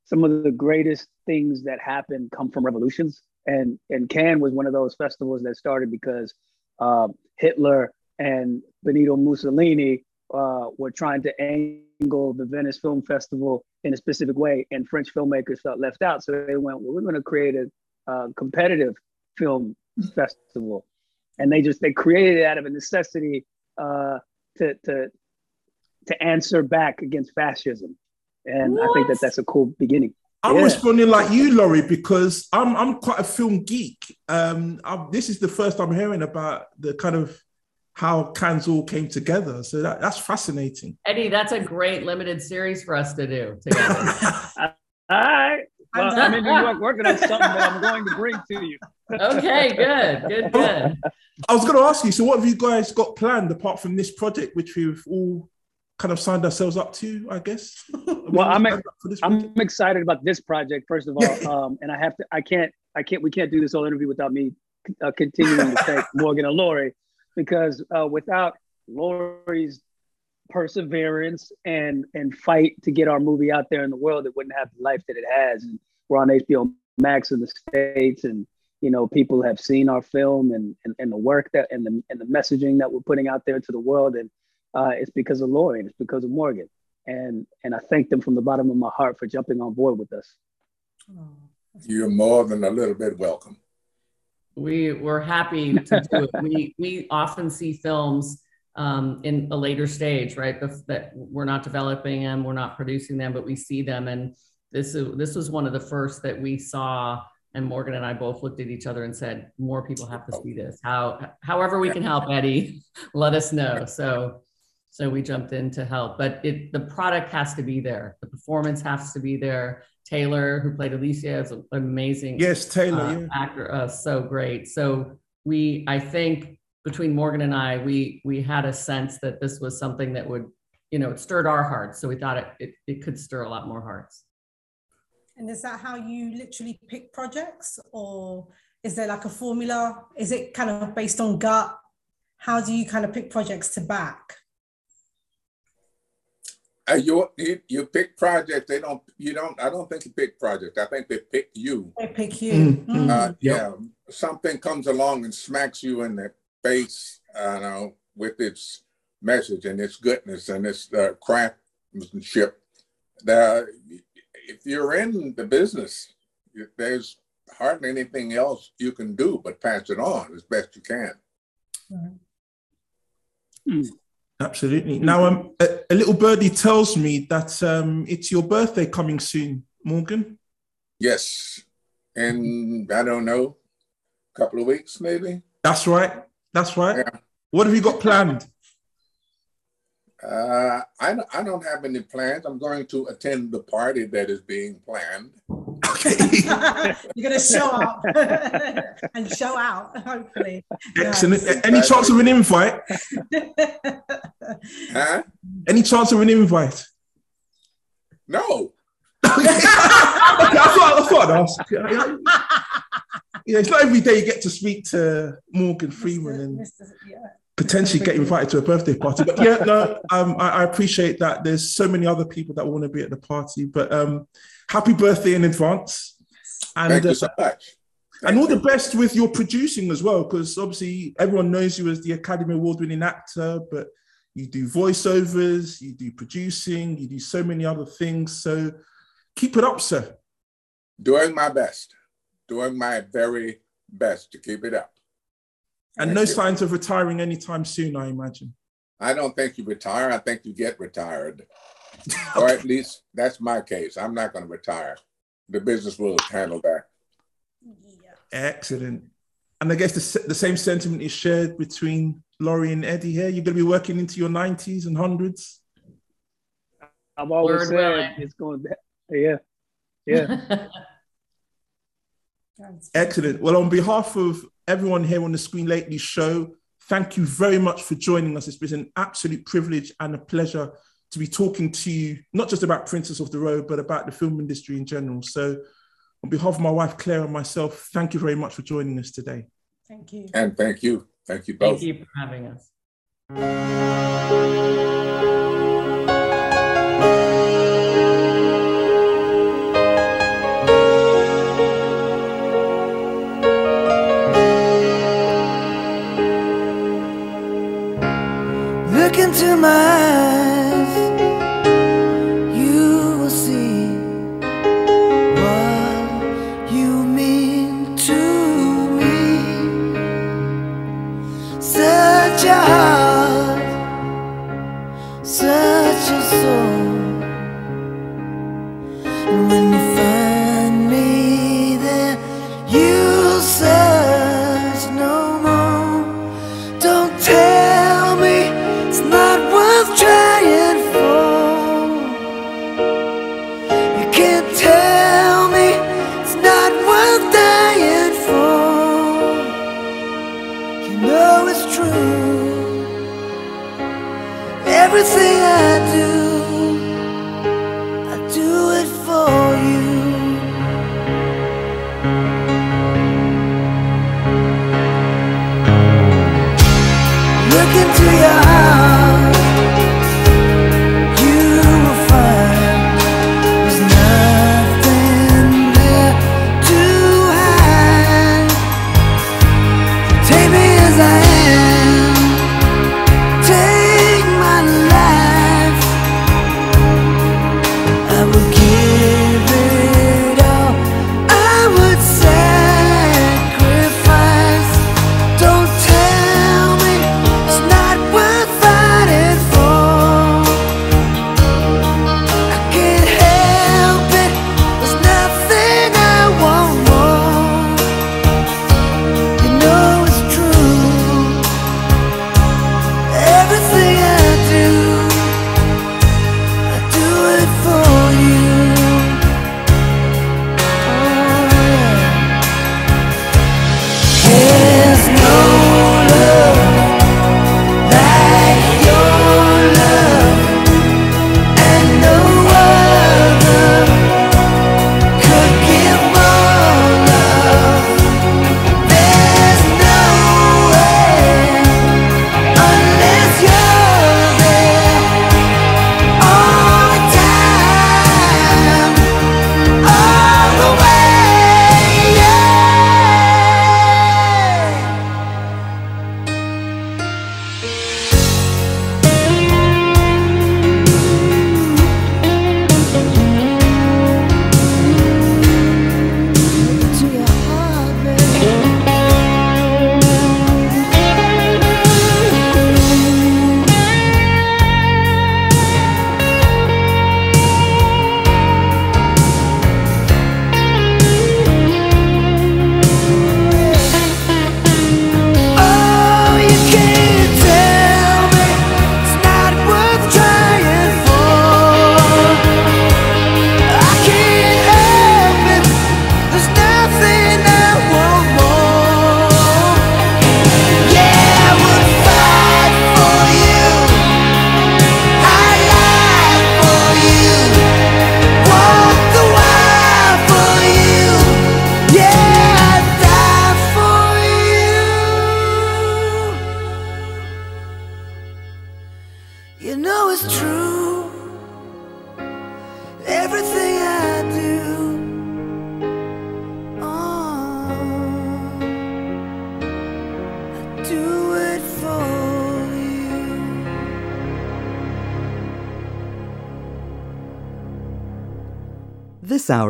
some of the greatest things that happen come from revolutions. And and Cannes was one of those festivals that started because uh, Hitler and Benito Mussolini uh, were trying to angle the Venice Film Festival in a specific way, and French filmmakers felt left out. So they went, well, we're going to create a uh, competitive film festival, and they just they created it out of a necessity uh, to to to answer back against fascism, and what? I think that that's a cool beginning. I'm yeah. responding like you, Laurie, because I'm I'm quite a film geek. Um, I'm, this is the first I'm hearing about the kind of how Cannes all came together. So that, that's fascinating. Edi, that's a great limited series for us to do together. all right. Well, I'm in New York working on something that I'm going to bring to you. okay, good, good, good. I was going to ask you. So, what have you guys got planned apart from this project, which we've all kind of signed ourselves up to? I guess. well, I'm I'm excited about this project first of all, um, and I have to. I can't. I can't. We can't do this whole interview without me uh, continuing to thank Morgan and Laurie because uh, without Laurie's perseverance and and fight to get our movie out there in the world, it wouldn't have the life that it has. And we're on HBO Max in the states, and you know people have seen our film and and, and the work that and the and the messaging that we're putting out there to the world, and uh, it's because of Laurie and it's because of Morgan. And and I thank them from the bottom of my heart for jumping on board with us. You're more than a little bit welcome we we're happy to do it. We we often see films um, in a later stage, right? That we're not developing them, we're not producing them, but we see them. And this is this was one of the first that we saw. And Morgan and I both looked at each other and said, "More people have to see this. How, however, we can help, Edi, let us know." So, so we jumped in to help. But it, the product has to be there. The performance has to be there. Taylor, who played Alicia, is an amazing yes, Taylor uh, yeah. actor, uh, so great. So we, I think, between Morgan and I, we we had a sense that this was something that would, you know, it stirred our hearts. So we thought it it, it could stir a lot more hearts. And is that how you literally pick projects, or is there like a formula? Is it kind of based on gut? How do you kind of pick projects to back? Uh, you, you you pick projects. They don't. You don't. I don't think you pick projects. I think they pick you. They pick you. Mm-hmm. Uh, yep. Yeah. Something comes along and smacks you in the face. You know, with its message and its goodness and its uh, craftsmanship. The, if you're in the business, there's hardly anything else you can do but pass it on as best you can. Mm. Absolutely. Now, um, a, a, little birdie tells me that um, it's your birthday coming soon, Morgan. Yes, and I don't know, a couple of weeks maybe. That's right. That's right. Yeah. What have you got planned? Uh, I, I don't have any plans. I'm going to attend the party that is being planned. Okay. You're going to show up and show out, hopefully. Excellent. Yes. Any chance of an invite? huh? Any chance of an invite? No. I thought, I thought yeah, it's not every day you get to speak to Morgan Freeman and Mr. Yeah potentially get invited to a birthday party. But yeah, no, um, I, I, appreciate that. There's so many other people that want to be at the party. But um, happy birthday in advance. And, Thank you so uh, much. and all the best with your producing as well, because obviously everyone knows you as the Academy Award winning actor, but you do voiceovers, you do producing, you do so many other things. So keep it up, sir. Doing my best, doing my very best to keep it up. And no signs of retiring anytime soon, I imagine. I don't think you retire. I think you get retired. or at least that's my case. I'm not going to retire. The business will handle that. Yeah. Excellent. And I guess the, the same sentiment is shared between Laurie and Edi here. You're going to be working into your 90s and hundreds. I've always Word said willing. it's going to, yeah, yeah. Excellent. Well, on behalf of everyone here on the Screen Lately show, thank you very much for joining us. It's been an absolute privilege and a pleasure to be talking to you, not just about Princess of the Road, but about the film industry in general. So, on behalf of my wife, Claire, and myself, thank you very much for joining us today. Thank you. And thank you. Thank you both. Thank you for having us. Into my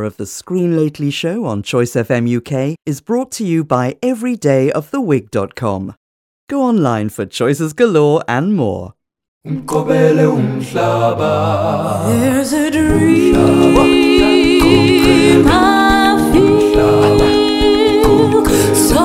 of the Screen Lately show on Choice FM UK is brought to you by everydayofthewig.com. Go online for choices galore and more. There's a dream I feel so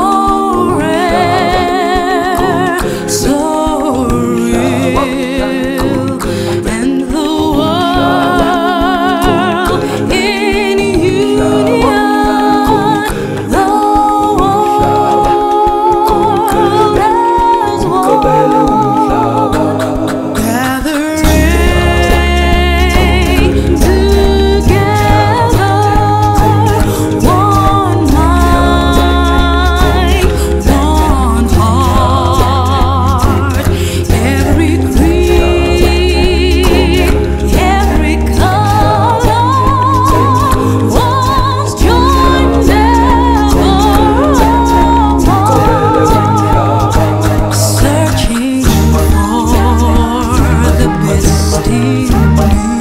away.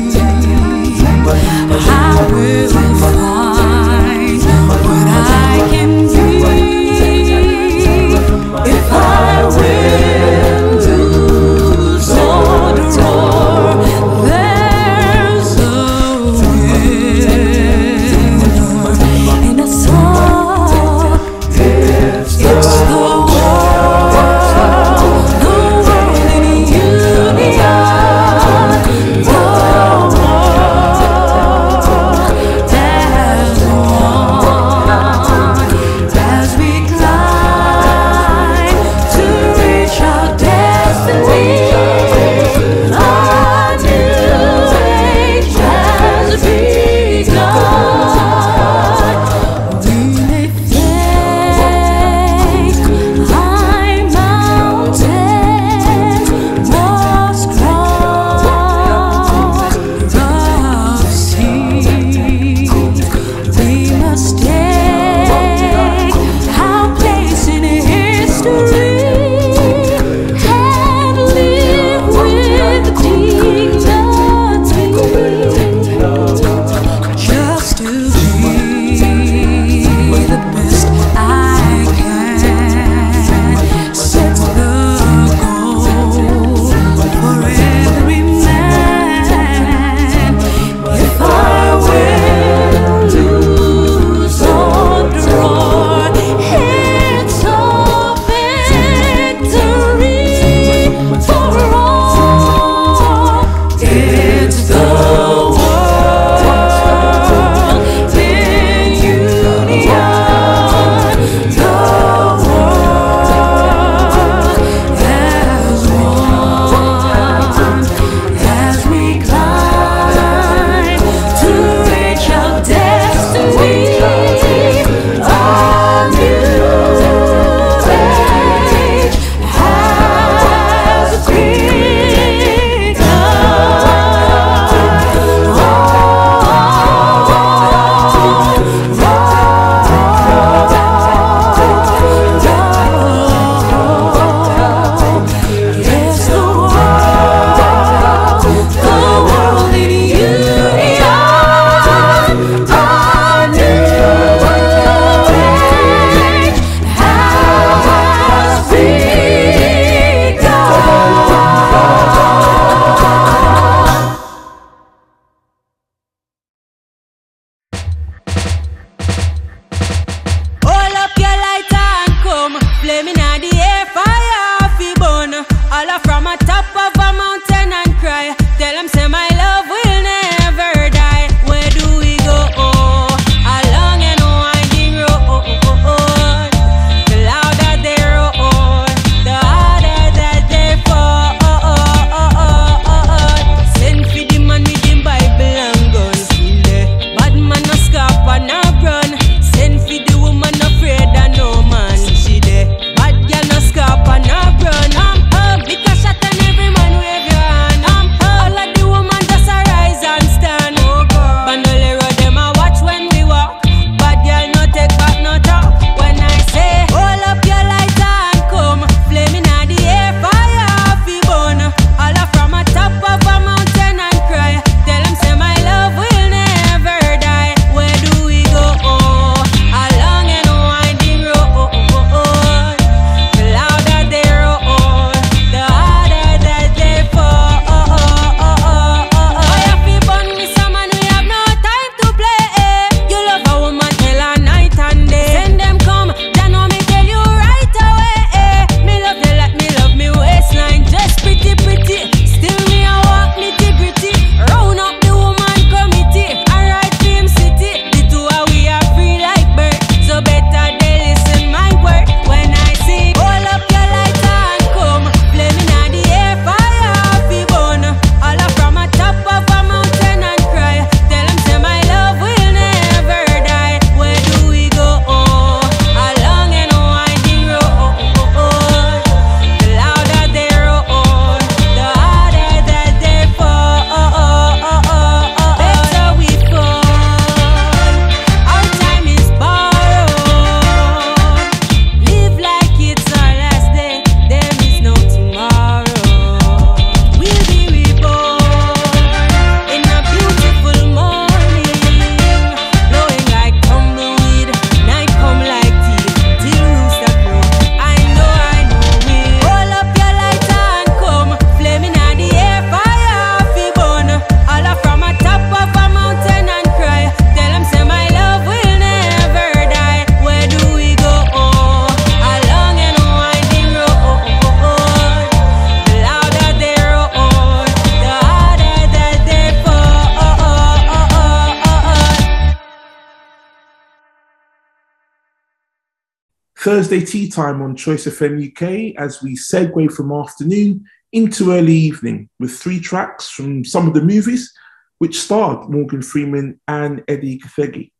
Thursday tea time on Choice FM UK as we segue from afternoon into early evening with three tracks from some of the movies which starred Morgan Freeman and Edi Gathegi.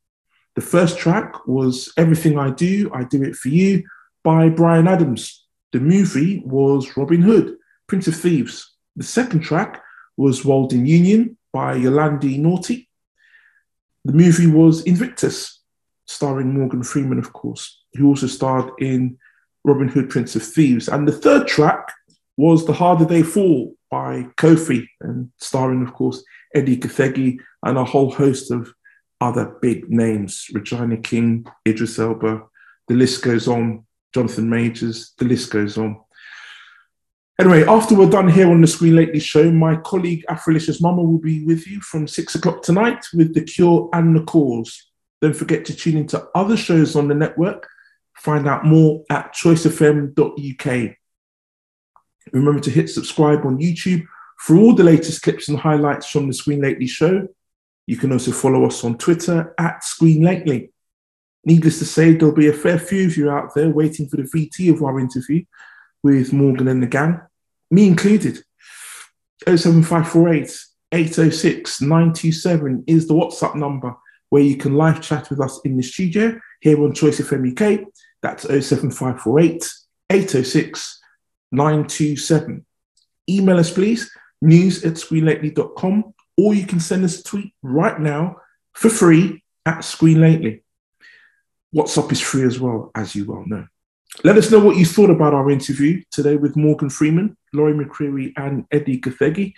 The first track was Everything I Do, I Do It For You by Bryan Adams. The movie was Robin Hood, Prince of Thieves. The second track was World in Union by Yollandi Nortjé. The movie was Invictus, starring Morgan Freeman, of course, who also starred in Robin Hood, Prince of Thieves. And the third track was The Harder They Fall by Kofi, and starring, of course, Edi Gathegi and a whole host of other big names Regina King, Idris Elba, the list goes on, Jonathan Majors, the list goes on. Anyway, after we're done here on the Screen Lately show, my colleague Afrolicious Mama will be with you from six o'clock tonight with The Cure and The Cause. Don't forget to tune into other shows on the network. Find out more at choicefm.uk. Remember to hit subscribe on YouTube for all the latest clips and highlights from the Screen Lately show. You can also follow us on Twitter at Screen Lately. Needless to say, there'll be a fair few of you out there waiting for the VT of our interview with Morgan and the gang, me included. 07548 806 927 is the WhatsApp number where you can live chat with us in the studio here on Choice FM UK. That's 07548 806 927. Email us, please, news at screenlately.com, or you can send us a tweet right now for free at Screen WhatsApp is free as well, as you well know. Let us know what you thought about our interview today with Morgan Freeman, Laurie McCreary, and Edi Gathegi.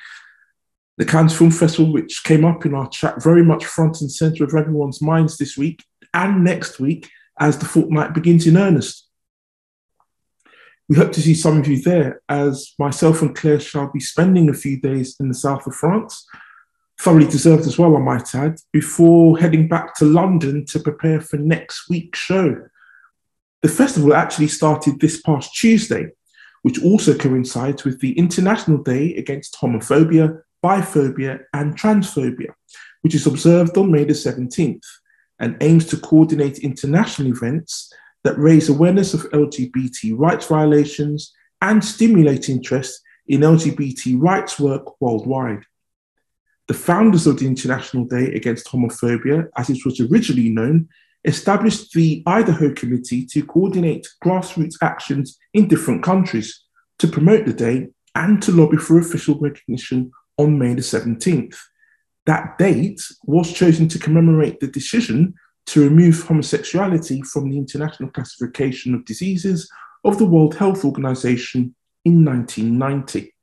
The Cannes Film Festival, which came up in our chat very much front and center of everyone's minds this week and next week as the fortnight begins in earnest. We hope to see some of you there, as myself and Claire shall be spending a few days in the south of France, thoroughly deserved as well, I might add, before heading back to London to prepare for next week's show. The festival actually started this past Tuesday, which also coincides with the International Day Against Homophobia, Biphobia, and Transphobia, which is observed on May the 17th and aims to coordinate international events that raise awareness of LGBT rights violations and stimulate interest in LGBT rights work worldwide. The founders of the International Day Against Homophobia, as it was originally known, established the Idaho Committee to coordinate grassroots actions in different countries to promote the day and to lobby for official recognition on May the 17th. That date was chosen to commemorate the decision to remove homosexuality from the International Classification of Diseases of the World Health Organization in 1990.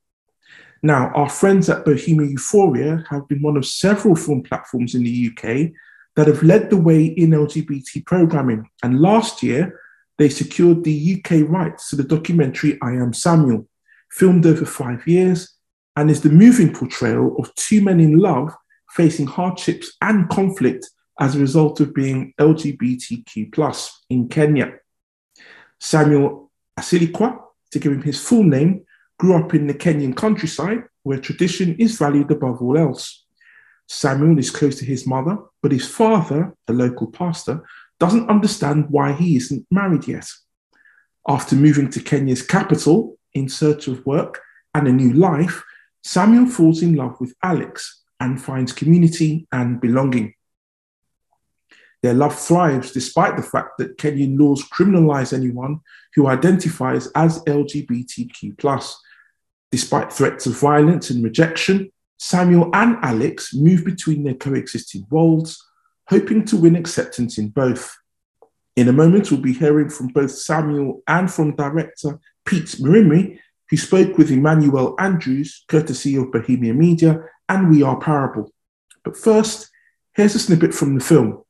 Now, our friends at Bohemia Euphoria have been one of several film platforms in the UK that have led the way in LGBT programming. And last year, they secured the UK rights to the documentary I Am Samuel, filmed over five years, and is the moving portrayal of two men in love facing hardships and conflict as a result of being LGBTQ in Kenya. Samuel Asilikwa, to give him his full name, grew up in the Kenyan countryside where tradition is valued above all else. Samuel is close to his mother, but his father, a local pastor, doesn't understand why he isn't married yet. After moving to Kenya's capital in search of work and a new life, Samuel falls in love with Alex and finds community and belonging. Their love thrives despite the fact that Kenyan laws criminalize anyone who identifies as LGBTQ. Despite threats of violence and rejection, Samuel and Alex move between their coexisting worlds, hoping to win acceptance in both. In a moment, we'll be hearing from both Samuel and from director Pete Murimi, who spoke with Emmanuel Andrews, courtesy of Bohemia Media and We Are Parable. But first, here's a snippet from the film.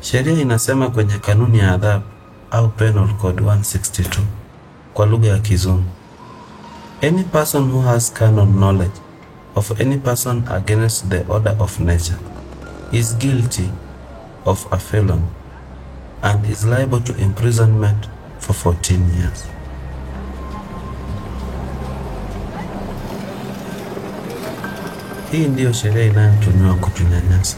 Sheria inasema kwenye kanuni ya adhabu au Penal Code 162 kwa lugha ya Kizungu, any person who has carnal knowledge of any person against the order of nature is guilty of a felon and is liable to imprisonment for 14 years. Hii ndiyo sheria inayotumiwa kutunyanyasa.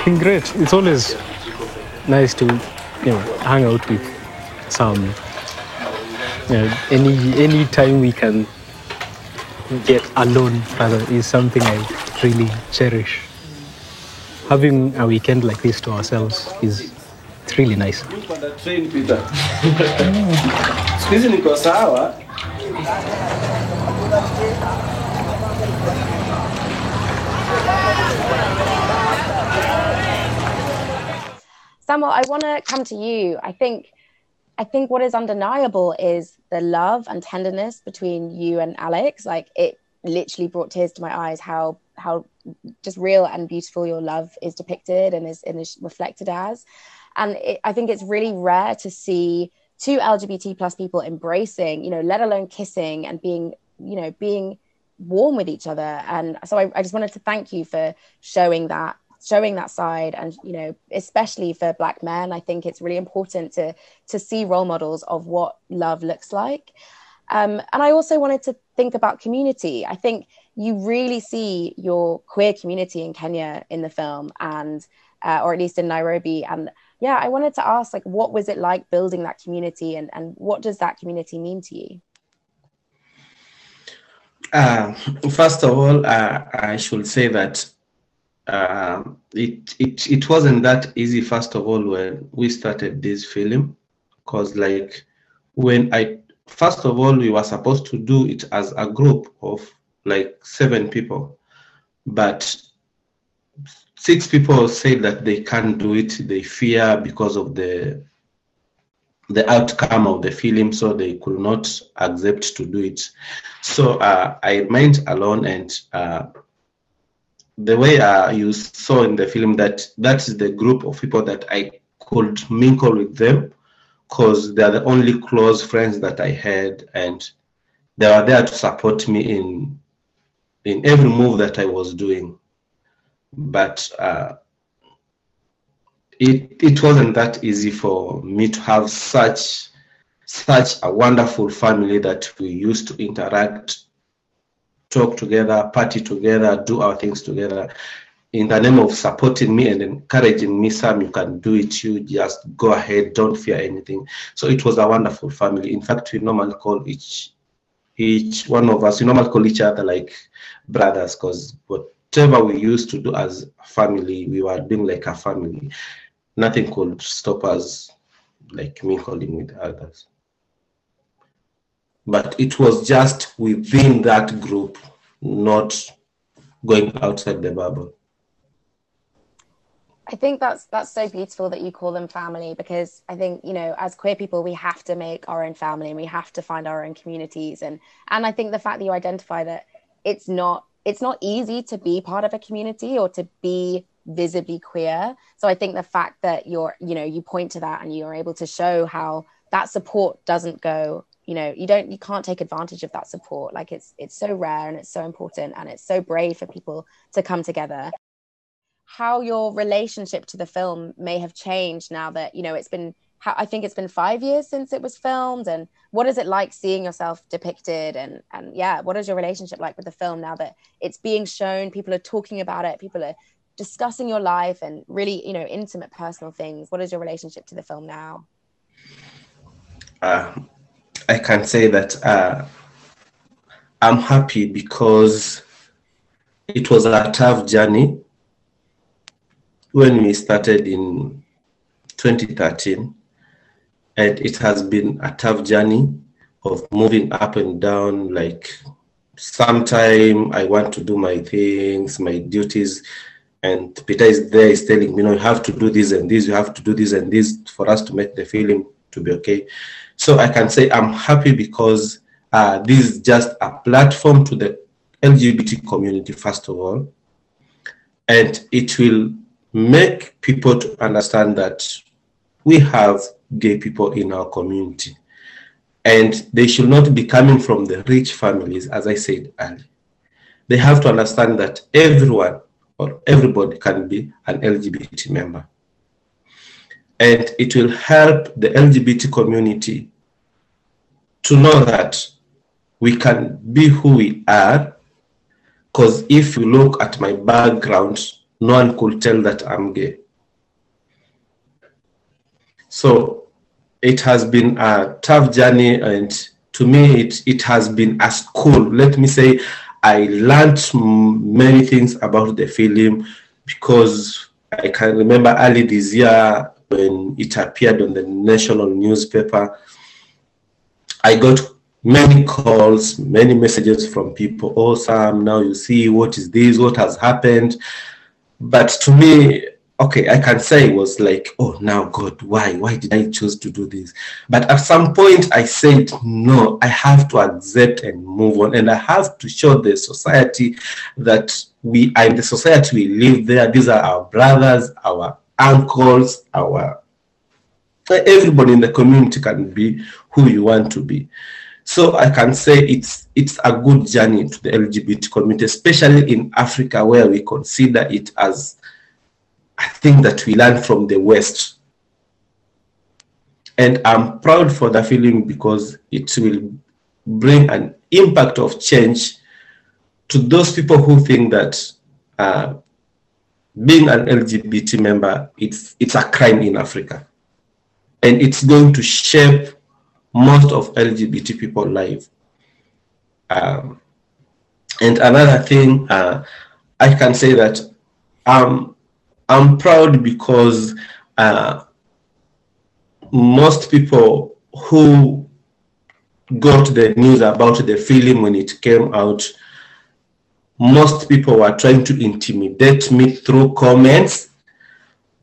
It's been great. It's always nice to, you know, hang out with some. You know, any any time we can get alone rather is something I really cherish. Having a weekend like this to ourselves is it's really nice. Samuel, I want to come to you. I think, I think what is undeniable is the love and tenderness between you and Alex. Like it literally brought tears to my eyes. How how just real and beautiful your love is depicted and is, and is reflected as. And it, I think it's really rare to see two LGBT plus people embracing, you know, let alone kissing and being, you know, being warm with each other. And so I, I just wanted to thank you for showing that showing that side and you know especially for black men i think it's really important to to see role models of what love looks like. Um, and i also wanted to think about community. I think you really see your queer community in kenya in the film and uh, or at least in nairobi. And yeah i wanted to ask like what was it like building that community and and what does that community mean to you? Uh, first of all, uh, I should say that uh, it, it it wasn't that easy. First of all, when we started this film, because like when I first of all we were supposed to do it as a group of like seven people, but six people said that they can't do it. They fear because of the the outcome of the film, so they could not accept to do it. So uh, I remained alone, and uh, the way uh, you saw in the film that that is the group of people that I could mingle with them, because they are the only close friends that I had, and they were there to support me in in every move that I was doing. But uh, it it wasn't that easy for me to have such such a wonderful family that we used to interact talk together party together do our things together. In the name of supporting me and encouraging me sam you can do it. You just go ahead. Don't fear anything. So it was a wonderful family. In fact we normally call each each one of us we normally call each other like brothers because whatever we used to do as family we were doing like a family. Nothing could stop us like me calling with others. But it was just within that group, not going outside the bubble. I think that's that's so beautiful that you call them family because I think you know as queer people we have to make our own family and we have to find our own communities and and I think the fact that you identify that it's not it's not easy to be part of a community or to be visibly queer so i think the fact that you're you know you point to that and you're able to show how that support doesn't go you know you don't you can't take advantage of that support. Like it's it's so rare and it's so important and it's so brave for people to come together. How your relationship to the film may have changed now that you know it's been i think it's been five years since it was filmed and what is it like seeing yourself depicted? And and yeah what is your relationship like with the film now that it's being shown? People are talking about it. People are discussing your life and really you know intimate personal things. What is your relationship to the film now? Uh, i can say that uh, i'm happy because it was a tough journey when we started in 2013 and it has been a tough journey of moving up and down. Like sometime i want to do my things my duties and peter is there is telling me you know you have to do this and this you have to do this and this for us to make the film to be okay so i can say i'm happy because uh, this is just a platform to the lgbt community first of all and it will make people to understand that we have gay people in our community and they should not be coming from the rich families, as I said earlier. They have to understand that everyone or everybody can be an LGBT member. And it will help the LGBT community to know that we can be who we are. Because if you look at my background, no one could tell that I'm gay. So it has been a tough journey, and to me, it, it has been a school. Let me say, I learned many things about the film because I can remember early this year when it appeared on the national newspaper. I got many calls, many messages from people. Oh, Sam, now you see what is this, what has happened. But to me, okay, I can say it was like, oh, now God, why? Why did I choose to do this? But at some point, I said, no, I have to accept and move on. And I have to show the society that we are in the society we live there. These are our brothers, our uncles, our everybody in the community can be who you want to be. So I can say it's it's a good journey to the LGBT community, especially in Africa, where we consider it as I think that we learn from the West. And I'm proud for the film because it will bring an impact of change to those people who think that uh, being an LGBT member, it's, it's a crime in Africa. And it's going to shape most of LGBT people life. Um, and another thing, uh, I can say that um, I'm proud because uh, most people who got the news about the film when it came out, most people were trying to intimidate me through comments.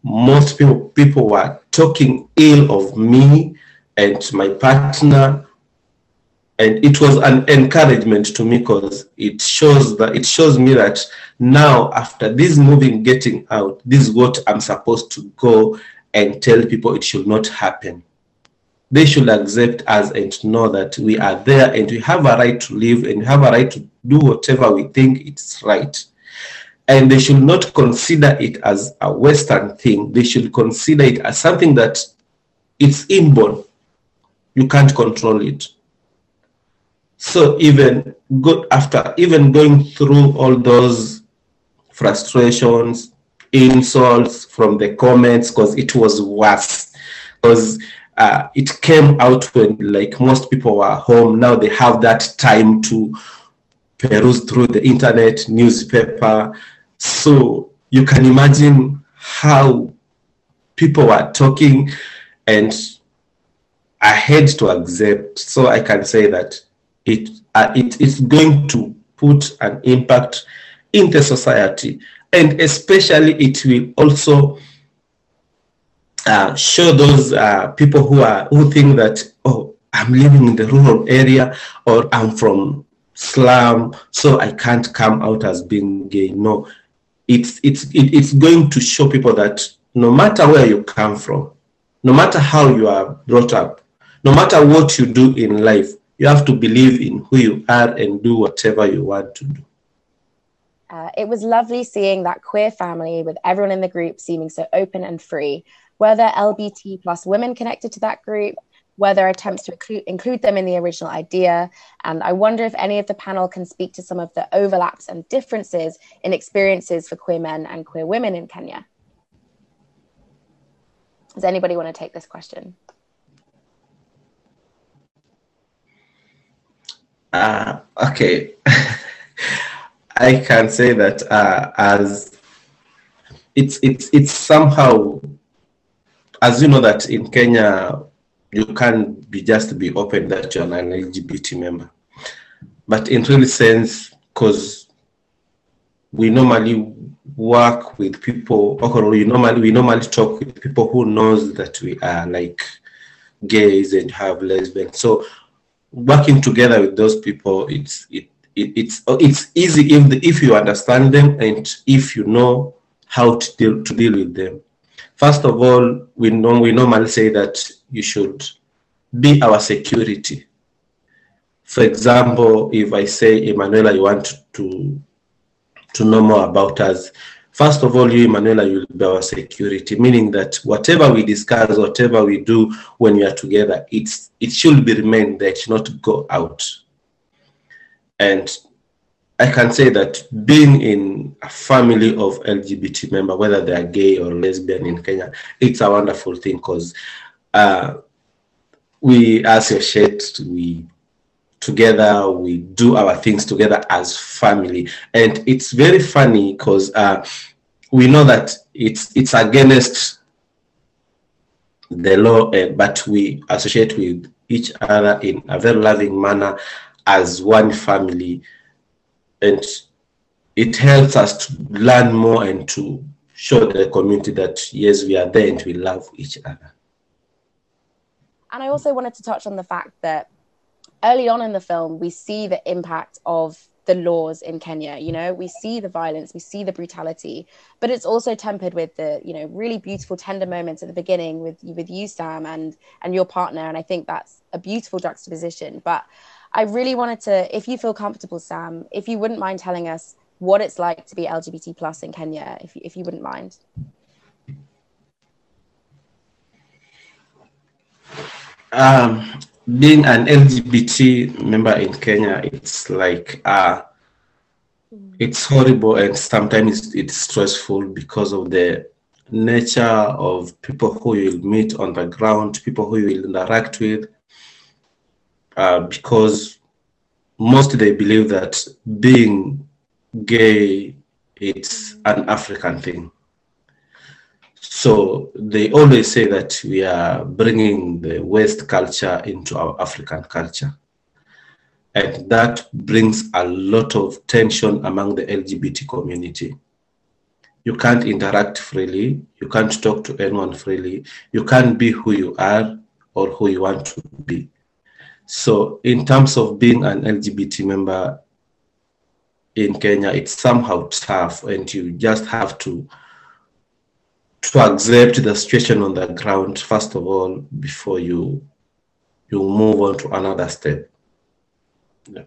Most people, people were talking ill of me and my partner and it was an encouragement to me because it shows that it shows me that now after this moving getting out this is what i'm supposed to go and tell people it should not happen they should accept us and know that we are there and we have a right to live and have a right to do whatever we think it's right and they should not consider it as a western thing they should consider it as something that it's inborn you can't control it so even good after even going through all those frustrations, insults from the comments, because it was worse. Because uh, it came out when like most people were home. Now they have that time to peruse through the internet, newspaper. So you can imagine how people were talking and I had to accept. So I can say that it, uh, it is going to put an impact in the society. And especially it will also uh, show those uh, people who are who think that, oh, I'm living in the rural area or I'm from slum, so I can't come out as being gay. No, it's, it's, it, it's going to show people that no matter where you come from, no matter how you are brought up, no matter what you do in life, you have to believe in who you are and do whatever you want to do. Uh, it was lovely seeing that queer family with everyone in the group seeming so open and free. Were there LBT plus women connected to that group? Were there attempts to include, include them in the original idea? And I wonder if any of the panel can speak to some of the overlaps and differences in experiences for queer men and queer women in Kenya. Does anybody want to take this question? Uh, okay. I can say that uh, as it's it's it's somehow as you know that in Kenya you can't be just be open that you're an LGBT member, but in real sense because we normally work with people or we normally we normally talk with people who knows that we are like gays and have lesbians so working together with those people, it's it, it it's it's easy if the, if you understand them and if you know how to deal to deal with them. First of all, we know we normally say that you should be our security. For example, if I say, Emanuela, you want to to know more about us, first of all, you, Emanuela, you'll be our security, meaning that whatever we discuss, whatever we do when we are together, it's it should be remain there, it should not go out. And I can say that being in a family of LGBT member, whether they are gay or lesbian in Kenya, it's a wonderful thing because uh, we associate, we together, we do our things together as family, and it's very funny because uh, we know that it's it's against the law, uh, but we associate with each other in a very loving manner as one family. And it helps us to learn more and to show the community that yes we are there and we love each other and i also wanted to touch on the fact that early on in the film we see the impact of the laws in Kenya. You know, we see the violence, we see the brutality, but it's also tempered with the, you know, really beautiful, tender moments at the beginning with with you, Sam, and and your partner. And I think that's a beautiful juxtaposition. But I really wanted to, if you feel comfortable, Sam, if you wouldn't mind telling us what it's like to be LGBT plus in Kenya, if you, if you wouldn't mind. Um, being an LGBT member in Kenya, it's like uh, it's horrible and sometimes it's stressful because of the nature of people who you'll meet on the ground, people who you will interact with, uh, because most they believe that being gay it's an African thing. So they always say that we are bringing the West culture into our African culture. And that brings a lot of tension among the LGBT community. You can't interact freely, you can't talk to anyone freely, you can't be who you are or who you want to be. So, in terms of being an LGBT member in Kenya, it's somehow tough, and you just have to to accept the situation on the ground first of all before you you move on to another step. Yeah.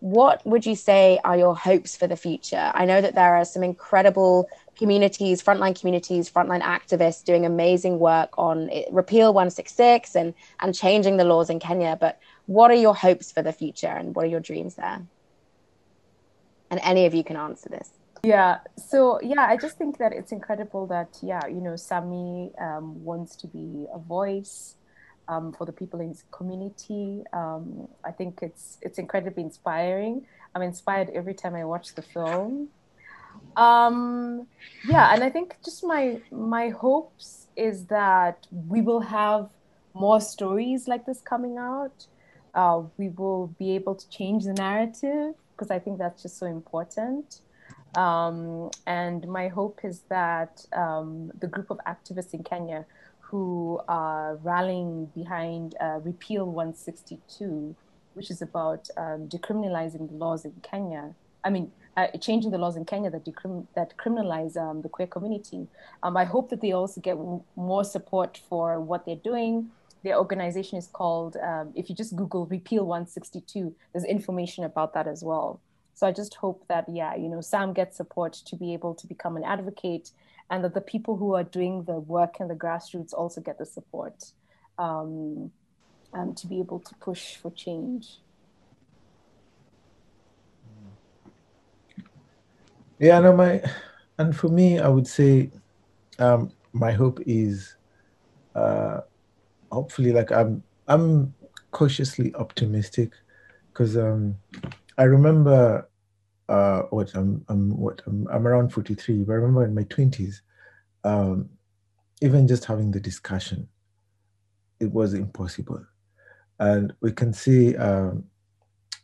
What would you say are your hopes for the future? I know that there are some incredible communities, frontline communities, frontline activists doing amazing work on eh, repeal 166 and and changing the laws in Kenya. But what are your hopes for the future, and what are your dreams there? And any of you can answer this. Yeah. So yeah, I just think that it's incredible that yeah, you know, Sami um, wants to be a voice. Um, for the people in his community, um, I think it's it's incredibly inspiring. I'm inspired every time I watch the film um yeah and i think just my my hopes is that we will have more stories like this coming out uh, we will be able to change the narrative because i think that's just so important um, and my hope is that um, the group of activists in kenya who are rallying behind uh, repeal 162 which is about um, decriminalizing the laws in kenya i mean uh, changing the laws in Kenya that decrim- that criminalize um, the queer community. Um, I hope that they also get w- more support for what they're doing. Their organization is called. Um, if you just Google Repeal 162, there's information about that as well. So I just hope that yeah, you know, Sam gets support to be able to become an advocate, and that the people who are doing the work in the grassroots also get the support um, um, to be able to push for change. Yeah, no, my and for me, I would say um, my hope is uh, hopefully like I'm I'm cautiously optimistic because um, I remember uh, what I'm I'm what I'm, I'm around 43, but I remember in my 20s, um, even just having the discussion, it was impossible, and we can see um,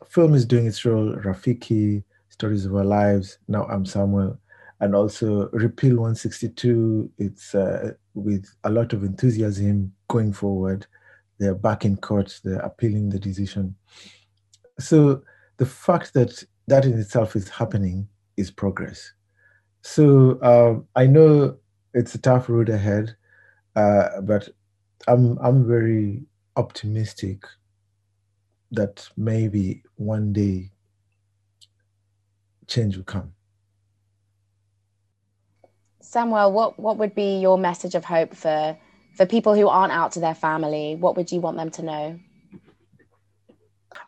film is doing its role. Rafiki, Stories of Our Lives. Now I'm Samuel. And also Repeal 162, it's uh, with a lot of enthusiasm going forward. They're back in court, they're appealing the decision. So the fact that that in itself is happening is progress. So um, I know it's a tough road ahead, uh, but I'm I'm very optimistic that maybe one day change will come. Samuel, what, what would be your message of hope for, for people who aren't out to their family? What would you want them to know?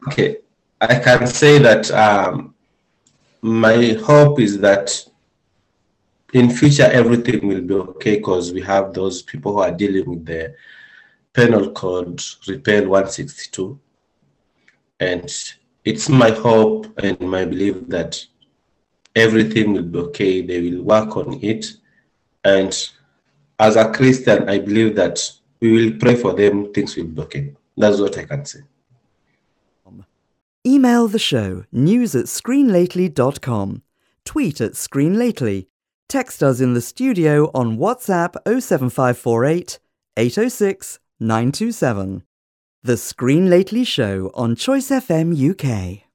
Okay, I can say that um, my hope is that in future everything will be okay because we have those people who are dealing with the penal code repeal 162 and it's my hope and my belief that everything will be okay they will work on it. And as a christian i believe that we will pray for them things will be okay. That's what i can say Email the show news at screenlately.com. Tweet at screenlately. Text us in the studio on WhatsApp 07548 806 927. The Screen Lately Show on Choice FM UK.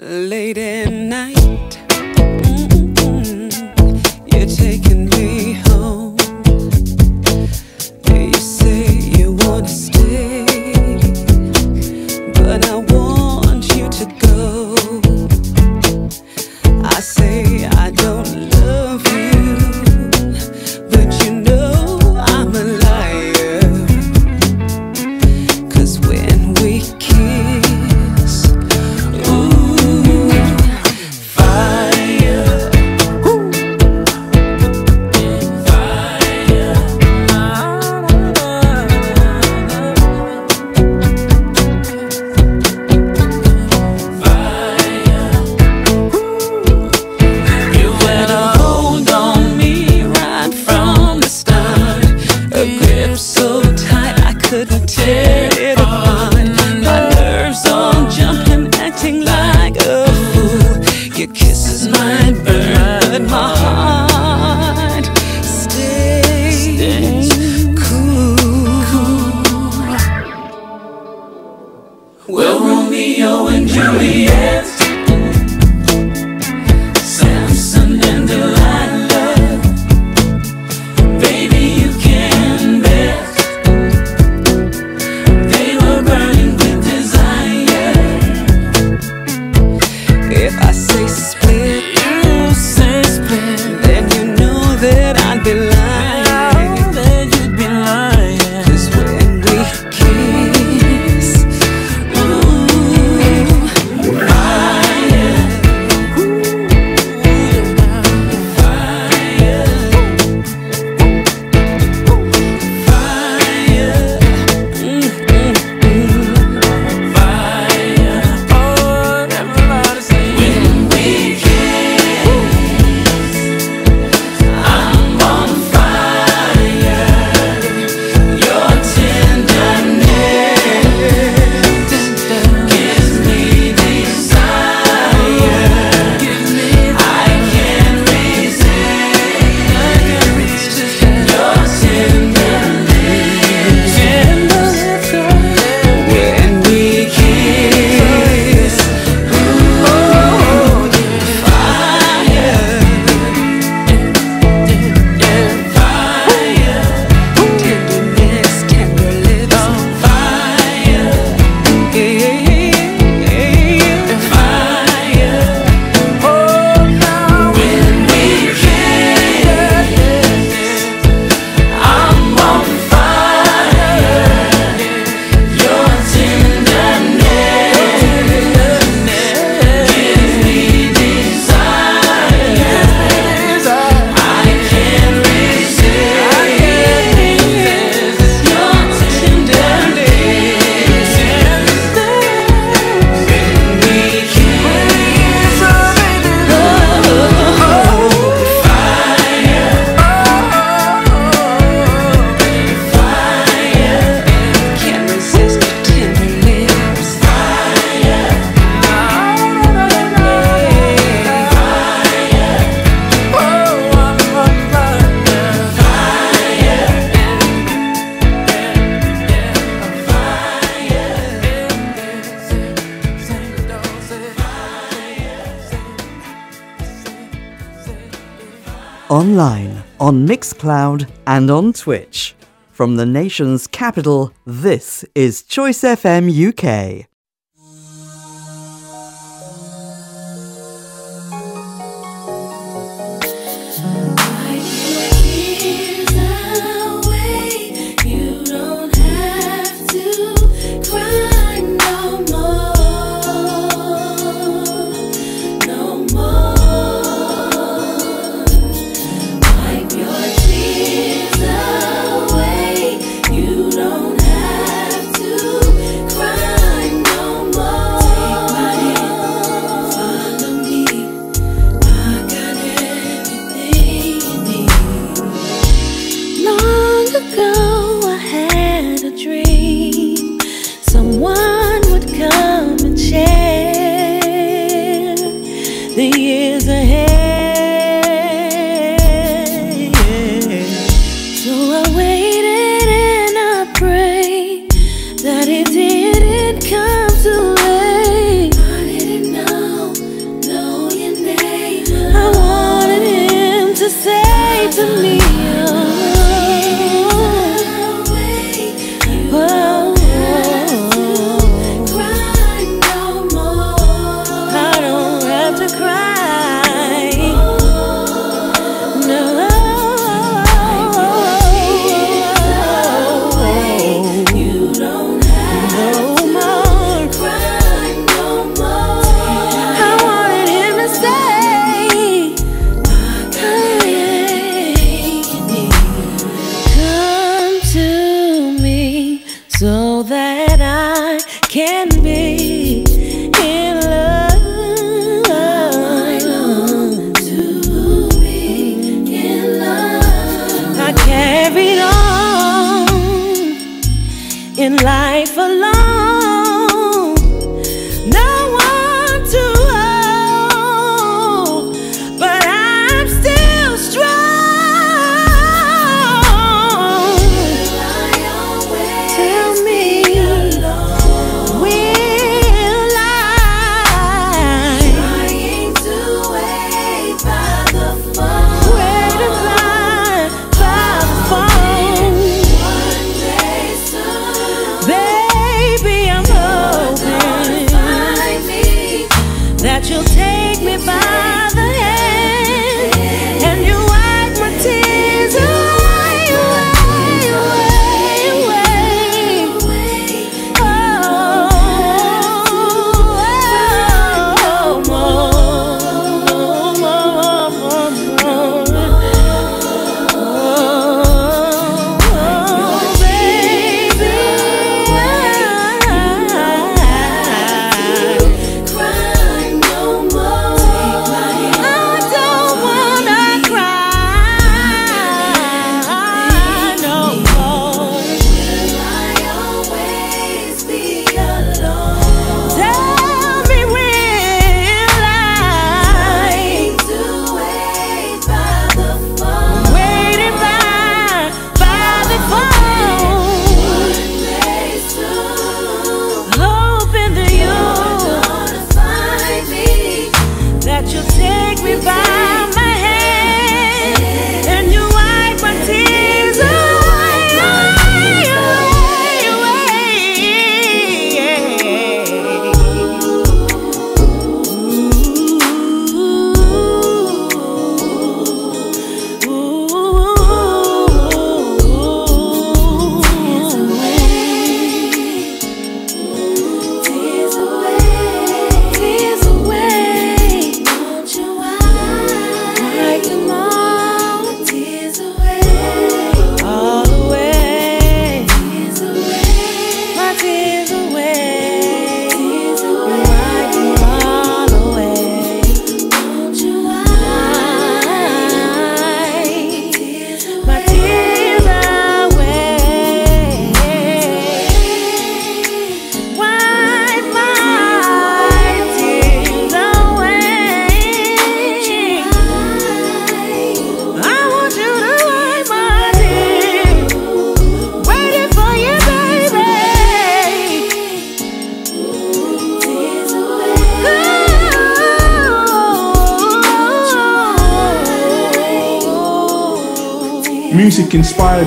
late at night. Mm -mm -mm. You're taking online, on Mixcloud, and on Twitch. From the nation's capital, this is Choice FM UK.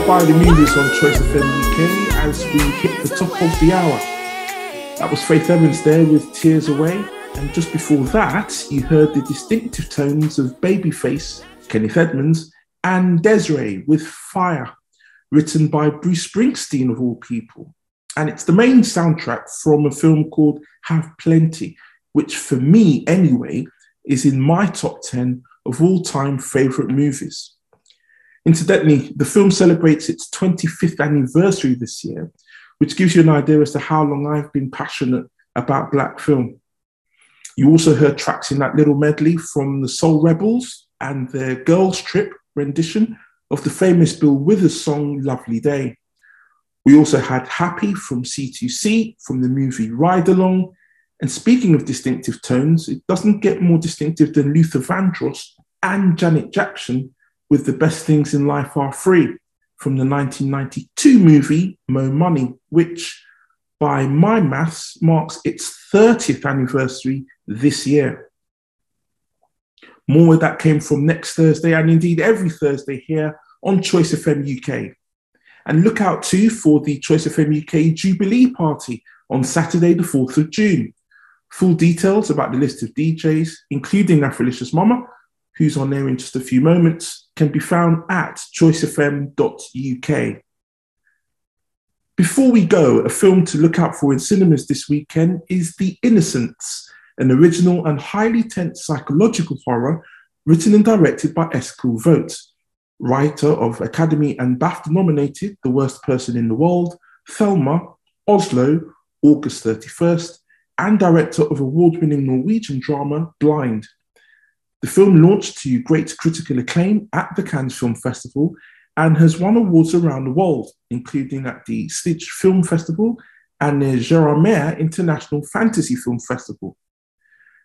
By the Muses on Choice FM UK as we hit the top of the hour. That was Faith Evans there with Tears Away. And just before that, you heard the distinctive tones of Babyface, Kenneth Edmonds, and Desiree with Fire, written by Bruce Springsteen of all people. And it's the main soundtrack from a film called Hav Plenty, which for me anyway is in my top 10 of all time favourite movies. Incidentally, the film celebrates its 25th anniversary this year, which gives you an idea as to how long I've been passionate about black film. You also heard tracks in that little medley from the Soul Rebels and their Girls Trip rendition of the famous Bill Withers song Lovely Day. We also had Happy from C2C from the movie Ride Along. And speaking of distinctive tones, it doesn't get more distinctive than Luther Vandross and Janet Jackson with The Best Things in Life Are Free from the 1992 movie Mo Money, which by my maths marks its 30th anniversary this year. More where that came from next Thursday and indeed every Thursday here on Choice FM UK. And look out too for the Choice FM UK Jubilee Party on Saturday, the 4th of June. Full details about the list of DJs, including Afrolicious Mama, who's on there in just a few moments, can be found at choicefm.uk. Before we go, a film to look out for in cinemas this weekend is The Innocents, an original and highly tense psychological horror written and directed by Eskil Vogt, writer of Academy and BAFTA nominated The Worst Person in the World, Thelma, Oslo, August 31st, and director of award winning Norwegian drama Blind. The film launched to great critical acclaim at the Cannes Film Festival and has won awards around the world, including at the Sitges Film Festival and the Gérardmer International Fantasy Film Festival.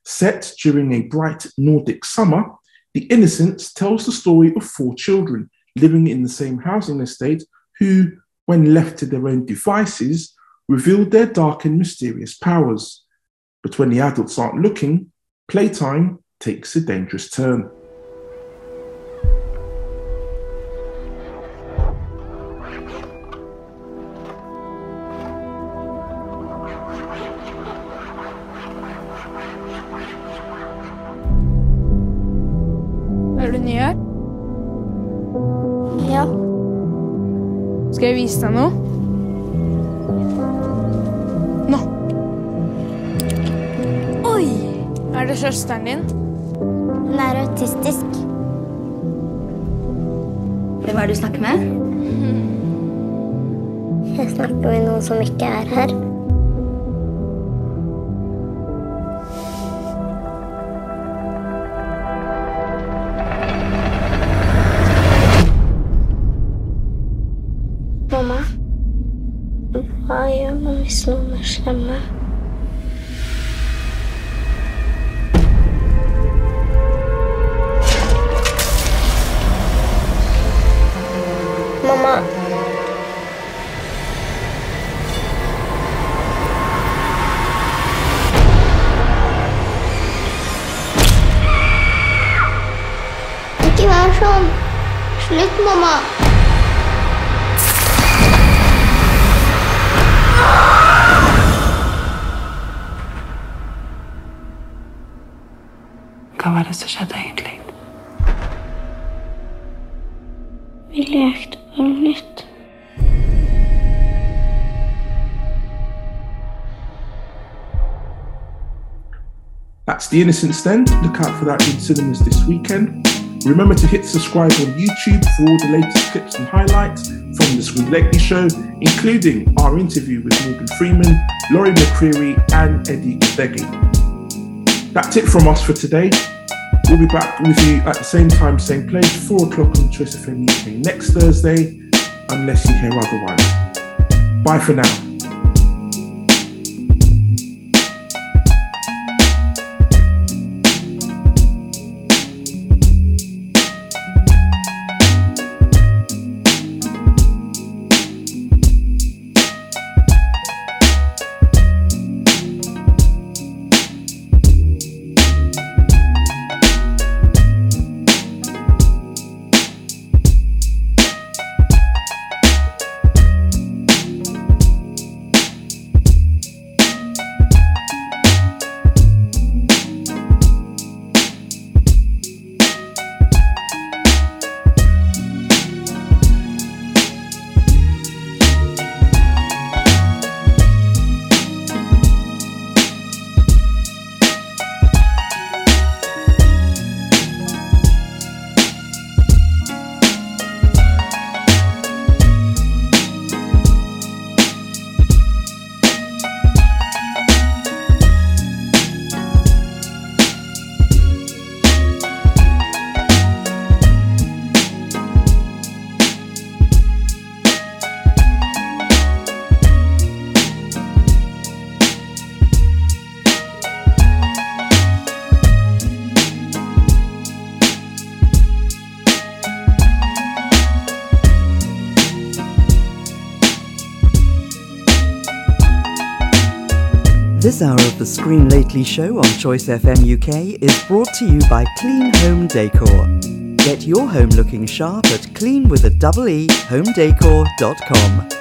Set during a bright Nordic summer, The Innocents tells the story of four children living in the same housing estate who, when left to their own devices, revealed their dark and mysterious powers. But when the adults aren't looking, playtime takes a dangerous turn. The Innocents then. Look out for that in cinemas this weekend. Remember to hit subscribe on YouTube for all the latest clips and highlights from the Screen Lately Show, including our interview with Morgan Freeman, Laurie McCreary, and Edi Gathegi. That's it from us for today. We'll be back with you at the same time, same place, 4 o'clock on Choice FM UK next Thursday, unless you hear otherwise. Bye for now. Lately show on Choice FM UK is brought to you by Clean Home Decor. Get your home looking sharp at clean with a double E homedecor.com.